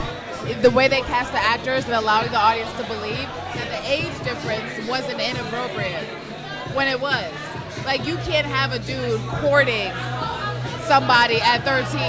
the way they cast the actors and allowing the audience to believe that the age difference wasn't inappropriate when it was. Like you can't have a dude courting somebody at 13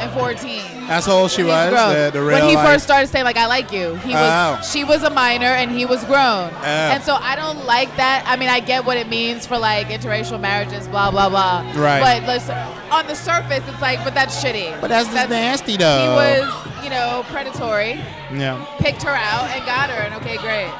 and 14. That's old she He's was. The, when he life. first started saying like I like you, he was Oh. she was a minor and he was grown. Oh. And so I don't like that. I mean, I get what it means for like interracial marriages, blah blah blah. Right. But listen, on the surface, it's like, but that's shitty. But that's just nasty, though. He was, you know, predatory. Yeah. Picked her out and got her, and okay, great.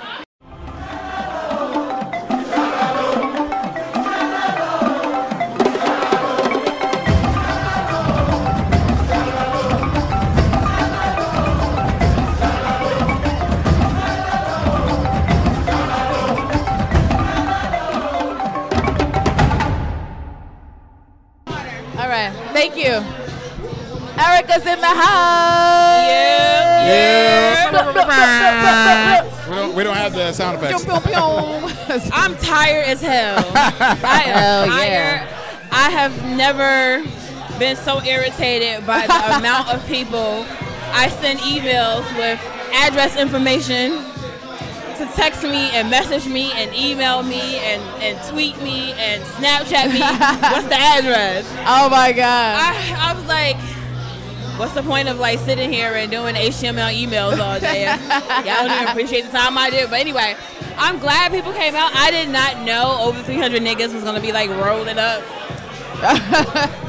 Thank you. Erica's in the house. Yeah. Yeah. We don't, we don't have the sound effects. [laughs] I'm tired as hell. [laughs] I am Hell yeah. tired. I have never been so irritated by the [laughs] amount of people I send emails with address information to text me and message me and email me and, and tweet me and Snapchat me. [laughs] What's the address? Oh my god. I, I was like, what's the point of like sitting here and doing HTML emails all day? [laughs] Y'all don't even appreciate the time I did. But anyway, I'm glad people came out. I did not know over 300 niggas was gonna be like rolling up. [laughs]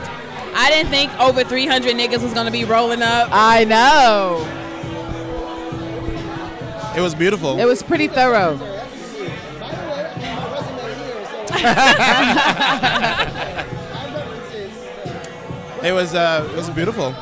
I didn't think over 300 niggas was gonna be rolling up. I know. It was beautiful. It was pretty thorough. [laughs] It was uh, it was beautiful.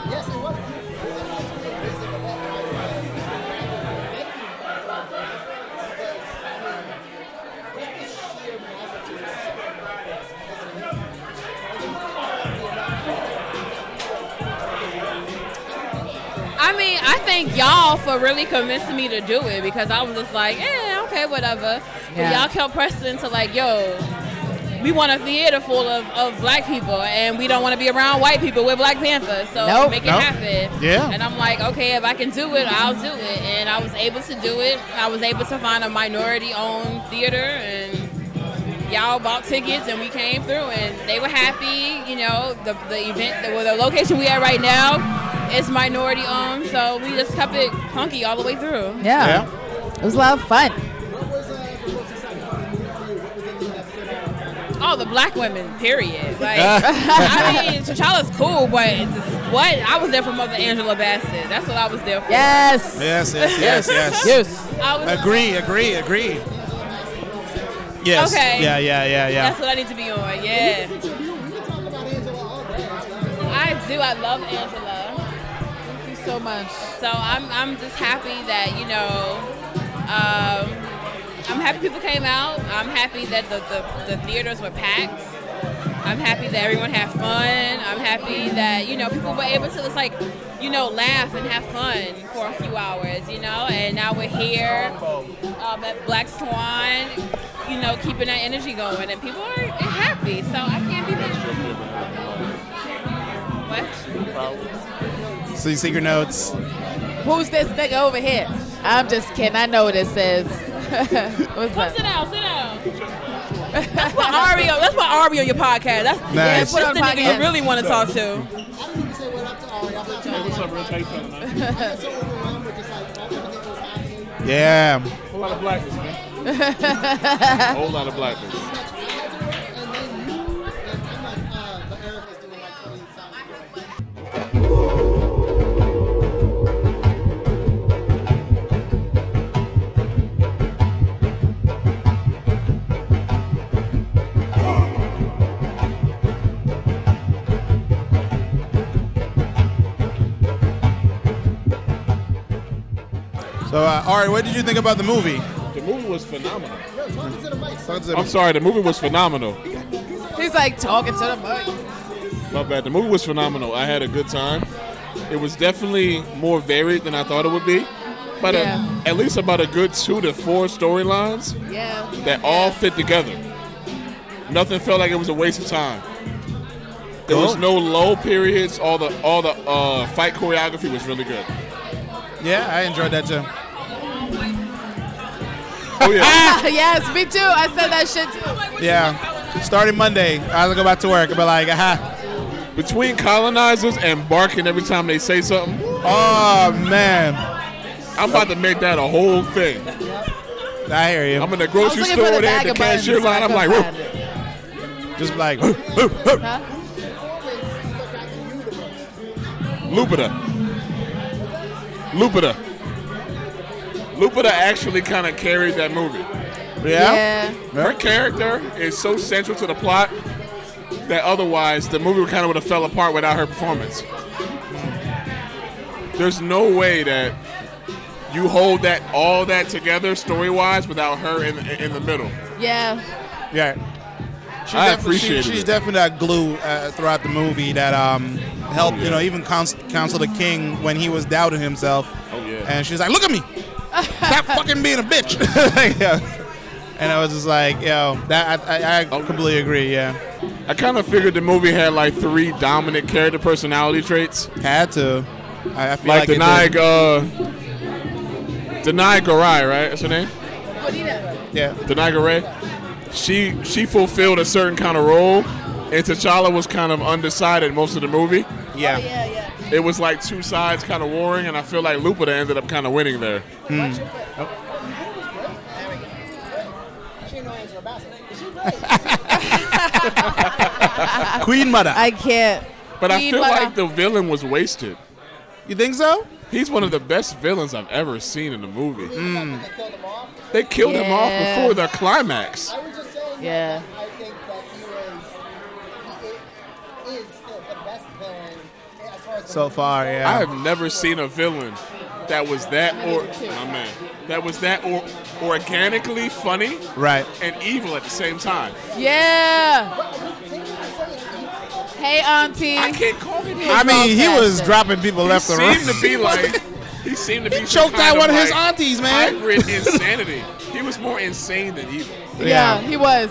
Thank y'all for really convincing me to do it because I was just like, eh, okay, whatever. But y'all kept pressing to like, yo, we want a theater full of, of black people and we don't want to be around white people with Black Panther. So Nope. make it Nope. happen. Yeah. And I'm like, okay, if I can do it, I'll do it. And I was able to do it. I was able to find a minority owned theater and y'all bought tickets and we came through and they were happy. You know, the, the event, the, well, the location we at right now is minority owned. So we just kept it funky all the way through. Yeah. It was a lot of fun. What was the. What was. Oh, the black women, period. [laughs] Like, I mean, T'Challa's cool, but what? I was there for Mother Angela Bassett. That's what I was there for. Yes. Yes, yes, yes, yes. Yes. I was, Agree, agree, agree. Yes. Okay. Yeah, yeah, yeah, yeah. That's what I need to be on. Yeah. I do. I love Angela. Thank you so much. So I'm, I'm just happy that you know, um, I'm happy people came out. I'm happy that the, the, the theaters were packed. I'm happy that everyone had fun. I'm happy that you know people were able to just like, you know, laugh and have fun for a few hours. You know, and now we're here um, at Black Swan. You know, keeping that energy going, and people are happy. So I can't be mad. What? So you see your notes. Who's this nigga over here? I'm just kidding. I know what this is. [laughs] What's Come sit down, sit down. That's what Ari. on- That's what Ari on your podcast. That's Nice. that's Put the on nigga you really want to talk to. [laughs] Yeah. whole lot of blackness, man. [laughs] whole lot of blackness. So, uh, Ari, what did you think about the movie? The movie was phenomenal. Talk to I'm sorry, the movie was phenomenal. He's like talking to the mic. My bad. The movie was phenomenal. I had a good time. It was definitely more varied than I thought it would be. But Yeah. at least about a good two to four storylines Yeah. that all fit together. Nothing felt like it was a waste of time. There was no low periods. All the all the uh, fight choreography was really good. Yeah, I enjoyed that too. Oh yeah. [laughs] yes, me too. I said that shit too. Yeah. Starting Monday, I was gonna go back to work. I'll be like, aha. Between colonizers and barking every time they say something. Oh man. I'm about to make that a whole thing. I hear you. I'm in the grocery was looking for store the there at the of buttons cashier so I line. I'm like, "Whoa." Just like, Huh? Lupita. Lupita. Lupita actually kind of carried that movie. yeah. Her character is so central to the plot that otherwise the movie kind of would have fell apart without her performance. There's no way that you hold that all that together story wise without her in in the middle. Yeah. Yeah. She's I definitely, appreciated she, she's it. definitely that glue uh, throughout the movie that um, helped, you know, even counsel, counsel the king when he was doubting himself. Oh yeah. And she's like, "Look at me, stop fucking being a bitch." [laughs] yeah. And I was just like, yo, that I, I, I completely agree. Yeah, I kind of figured the movie had like three dominant character personality traits. had to. I, I feel Like, like, it Danai, did. uh, Danai Gurira, right? That's her name. Yeah. Danai Gurira. She she fulfilled a certain kind of role, and T'Challa was kind of undecided most of the movie. Yeah. Yeah, yeah. It was like two sides kind of warring, and I feel like Lupita ended up kind of winning there. Hmm. [laughs] Queen Mother. I can't. But I feel Mother. like the villain was wasted. You think so? He's one of the best villains I've ever seen in a movie. They killed him off before the climax. Yeah. I think that he was, he is the best villain as far as the So far, yeah. I have never seen a villain that was that or my man that was that or organically funny Right. and evil at the same time. Yeah. Hey, Auntie. I can't call him. I mean, he was fantastic. dropping people He left and right. He seemed to be [laughs] like he seemed to be He choked out one of his like aunties, man. Hybrid insanity. He was more insane than evil. Yeah, he was.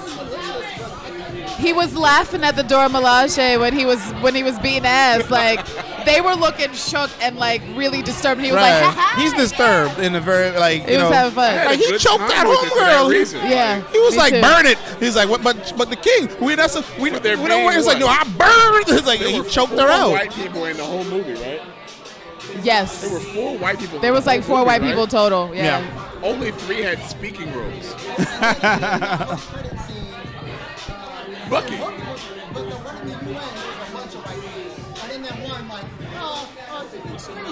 He was laughing at the Dora Milaje when he was when he was beating ass. Like they were looking shook and like really disturbed. He was right. like, ha He's disturbed in a very like He you was know, having fun. I had a Like he choked that with it homegirl. He- Yeah. He was like, too. burn it. He's like, what? But but the king, we that's a, we, we don't. being It's like, no. I burned. [laughs] It's like There he choked her out. White people in the whole movie, right? Yes. There were four white people. There was like four movie, white right? people total. Yeah. Yeah. Only three had speaking roles. [laughs] Bucky. But the one in the UN was [laughs] a bunch of white people. And then that one, like, oh, uh, excuse me,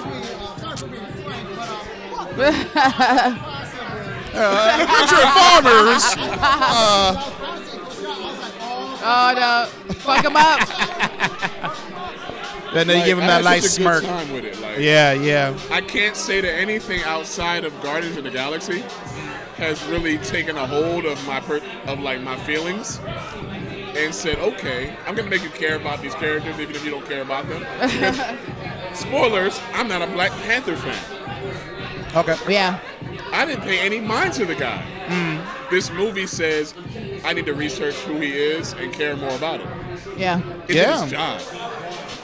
uh, sorry for being frank, but uh, Uh, Richard Farmers. Uh, Oh no. Fuck him up. then they Like, give him that had light such smirk. time with it. Like, Yeah, yeah. I can't say that anything outside of Guardians of the Galaxy has really taken a hold of my per- of like my feelings and said, okay, I'm gonna make you care about these characters even if you don't care about them. [laughs] Spoilers: I'm not a Black Panther fan. Okay. Yeah. I didn't pay any mind to the guy. This movie says I need to research who he is and care more about him. Yeah. It's Yeah. his job.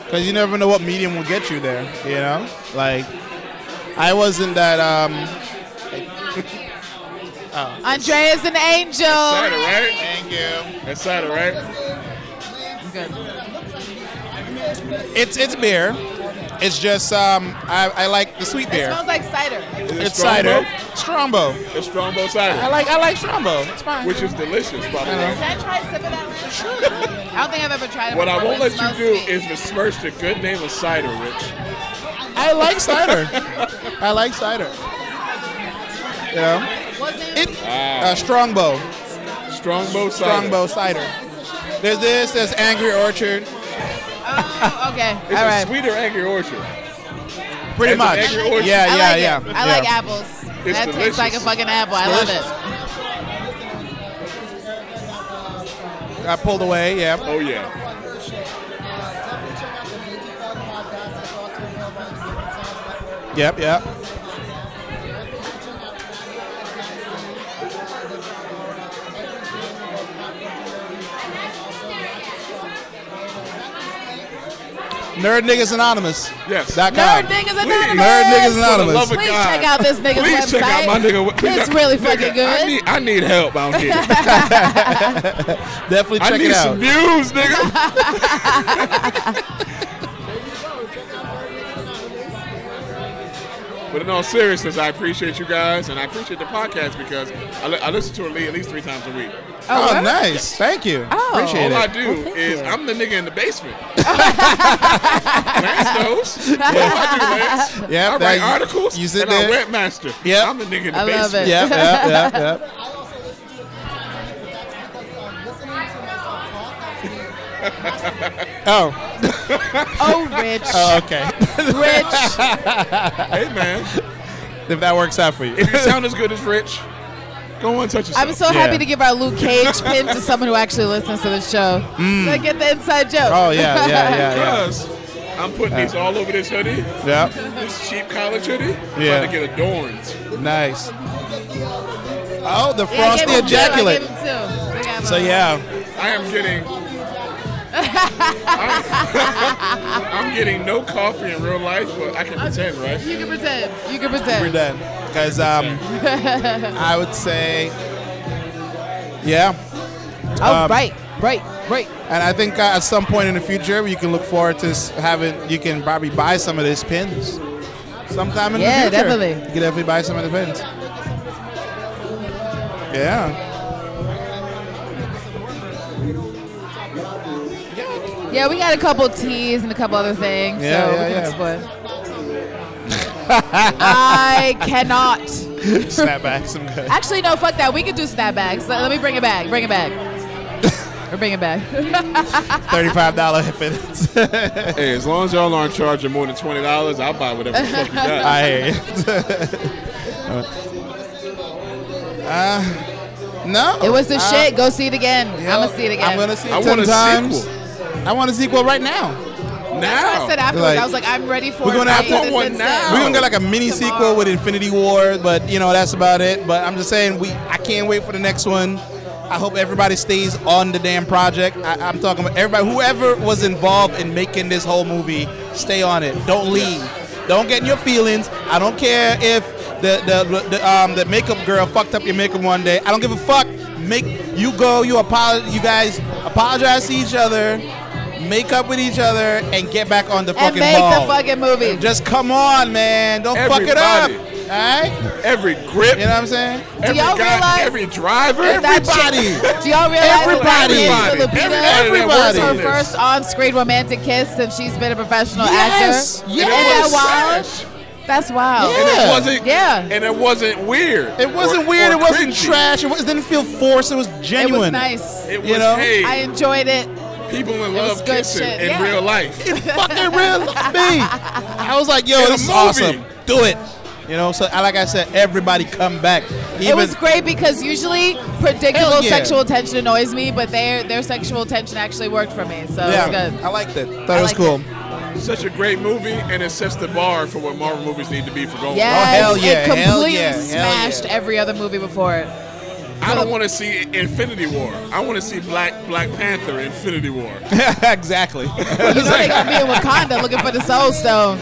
Because you never know what medium will get you there. You know, like I wasn't that. um [laughs] oh. Andrea's an angel. Cider, right? Thank you. That's cider, right? Good. It's it's beer. It's just um I, I like the sweet It beer. smells like cider. Is it It's Strongbow? cider. Strongbow. It's Strongbow cider. I like I like Strongbow. It's fine. which is delicious, by the way. Can I try a sip of that? Lance? I don't think I've ever tried it What I won't let you do sweet. is besmirch the good name of cider, Rich. I like cider. [laughs] I like cider. Yeah. What's it? It Ah. uh, Strongbow. Strongbow cider. Strongbow cider. There's this. There's Angry Orchard. Oh, okay. It's All a right. sweeter Angry Orchard. Pretty As an much. angry Orchard. Yeah, I yeah, like yeah. it. I like yeah. apples. It's that tastes like a fucking apple. I love it. I pulled away. Yeah. Oh yeah. Yep. Yep. Nerd Niggas Anonymous. Yes. Dot com. Nerd Niggas Anonymous. Nerd Niggas Anonymous. Please God. check out this nigga's Please website. check out my nigga. please- It's really fucking nigga, I good. need, I need help out here. [laughs] Definitely check it out. I need some views, nigga. [laughs] But in all seriousness, I appreciate you guys, and I appreciate the podcast because I, li- I listen to it at least three times a week. Oh, oh what? nice. Thank you. Oh. Appreciate All I do Well, is you. I'm the nigga in the basement. [laughs] Lance knows. What do I do, Lance? Yep, I that- write articles you sit and there. I webmaster. Yep. I'm the nigga in the I love basement. it. Yep. Yep. Yep. Yep. [laughs] Oh. [laughs] Oh, Rich. Oh, okay. Rich. [laughs] Hey man, if that works out for you. if you sound as good as Rich, go and touch yourself. I'm so Yeah. happy to give our Luke Cage pin to someone who actually listens to the show. Mm. Like get the inside joke. Oh yeah, yeah, yeah, yeah. Because I'm putting these all over this hoodie, Yeah. this cheap college hoodie, Yeah. trying to get adorned. Nice. Oh, the Yeah, I frosty gave him two. I ejaculate. gave him two. So yeah, I am getting. I'm, [laughs] I'm getting no coffee in real life, but I can pretend, right? You can pretend. You can we're pretend. done. Because um, I would say, yeah. Oh, Um, right, right, right. And I think uh, at some point in the future, you can look forward to s- having. You can probably buy some of these pins. Sometime in Yeah, the future. Yeah, definitely. You can definitely buy some of the pins. Yeah. Yeah, we got a couple teas and a couple other things. Yeah, so yeah, we can yeah. split. [laughs] I cannot. Snapback, some good. Actually, no, fuck that. We could do snapbacks. Let, let me bring it back. Bring it back. [laughs] or bring it back. Thirty-five dollar [laughs] pins. Hey, as long as y'all aren't charging more than twenty dollars, I'll buy whatever the fuck you got. I hear you. uh, no. it was the Uh, shit. Go see it again. I'm gonna see it again. I'm gonna see it I ten want a times. sequel. I want a sequel right now. That's what I said afterwards. Like- I was like, I'm ready for We're gonna have to- one now. We're gonna get like a mini sequel with Infinity War, but you know that's about it. But I'm just saying, we I can't wait for the next one. I hope everybody stays on the damn project. I, I'm talking about everybody, whoever was involved in making this whole movie, stay on it. Don't leave. Don't get in your feelings. I don't care if the the, the um the makeup girl fucked up your makeup one day. I don't give a fuck. Make you go. You apologize. You guys apologize to each other. Make up with each other and get back on the fucking And fucking make ball. the fucking movie. Just come on, man. Don't fuck it up. All right? Every grip, You know what I'm saying? every y'all guy, realize- every driver, That Everybody. chick- Do y'all realize Everybody. that Everybody. Lupita Everybody was that her works on first this. on-screen romantic kiss since she's been a professional Yes. actor? Yes. Isn't that was wild? trash. That's wild. Yeah. and it wasn't. Yeah. and it wasn't weird. It wasn't or- weird. or It wasn't cringy. trash. It, was, it didn't feel forced. It was genuine. It was genuine. nice. It was You know? hey, I enjoyed it. People in love kissing shit, in yeah. real life. [laughs] It fucking real me. I was like, yo, In a this is movie. awesome. Do it. You know, so like I said, everybody come back. Even, it was great because usually predictable yeah. sexual tension annoys me, but their their sexual tension actually worked for me. So yeah, it was good. I liked it. Thought I it was liked cool. Such a great movie, and it sets the bar for what Marvel movies need to be for going. Yes, oh, hell yeah, it hell completely yeah, hell smashed yeah. every other movie before it. I don't want to see Infinity War. I want to see Black Black Panther Infinity War. [laughs] exactly. [laughs] You know they're gonna be in Wakanda looking for the Soul Stone.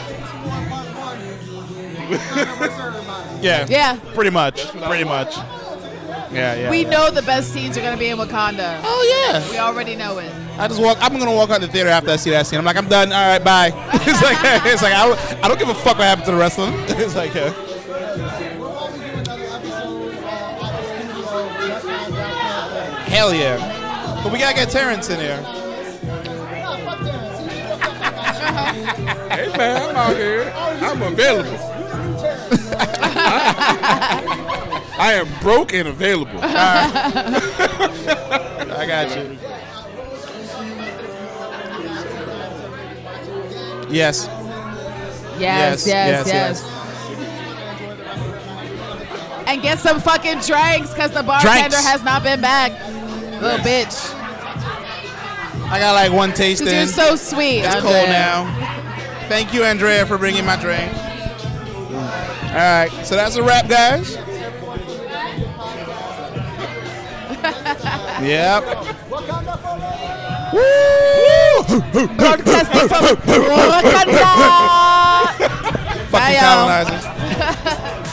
[laughs] yeah. Yeah. Pretty much. Pretty much. Yeah, yeah. We yeah. know the best scenes are gonna be in Wakanda. Oh yeah. We already know it. I just walk. I'm gonna walk out of the theater after I see that scene. I'm like, I'm done. All right, bye. it's like, it's like I, don't- I don't give a fuck what happened to the rest of them. It's like, uh, hell yeah. But we gotta get Terrence in here. [laughs] hey man, I'm out here. I'm available. I am broke and available. [laughs] I got you. Yes. Yes, yes, yes. And get some fucking drinks because the bartender Drinks. has not been back. Little bitch. I got like one taste in. you're so sweet. It's Andrea. cold now. Thank you, Andrea, for bringing my drink. All right, so that's a wrap, guys. [laughs] Yep. Broadcasting from Wakanda. Fucking Bye, y'all. colonizers. [laughs]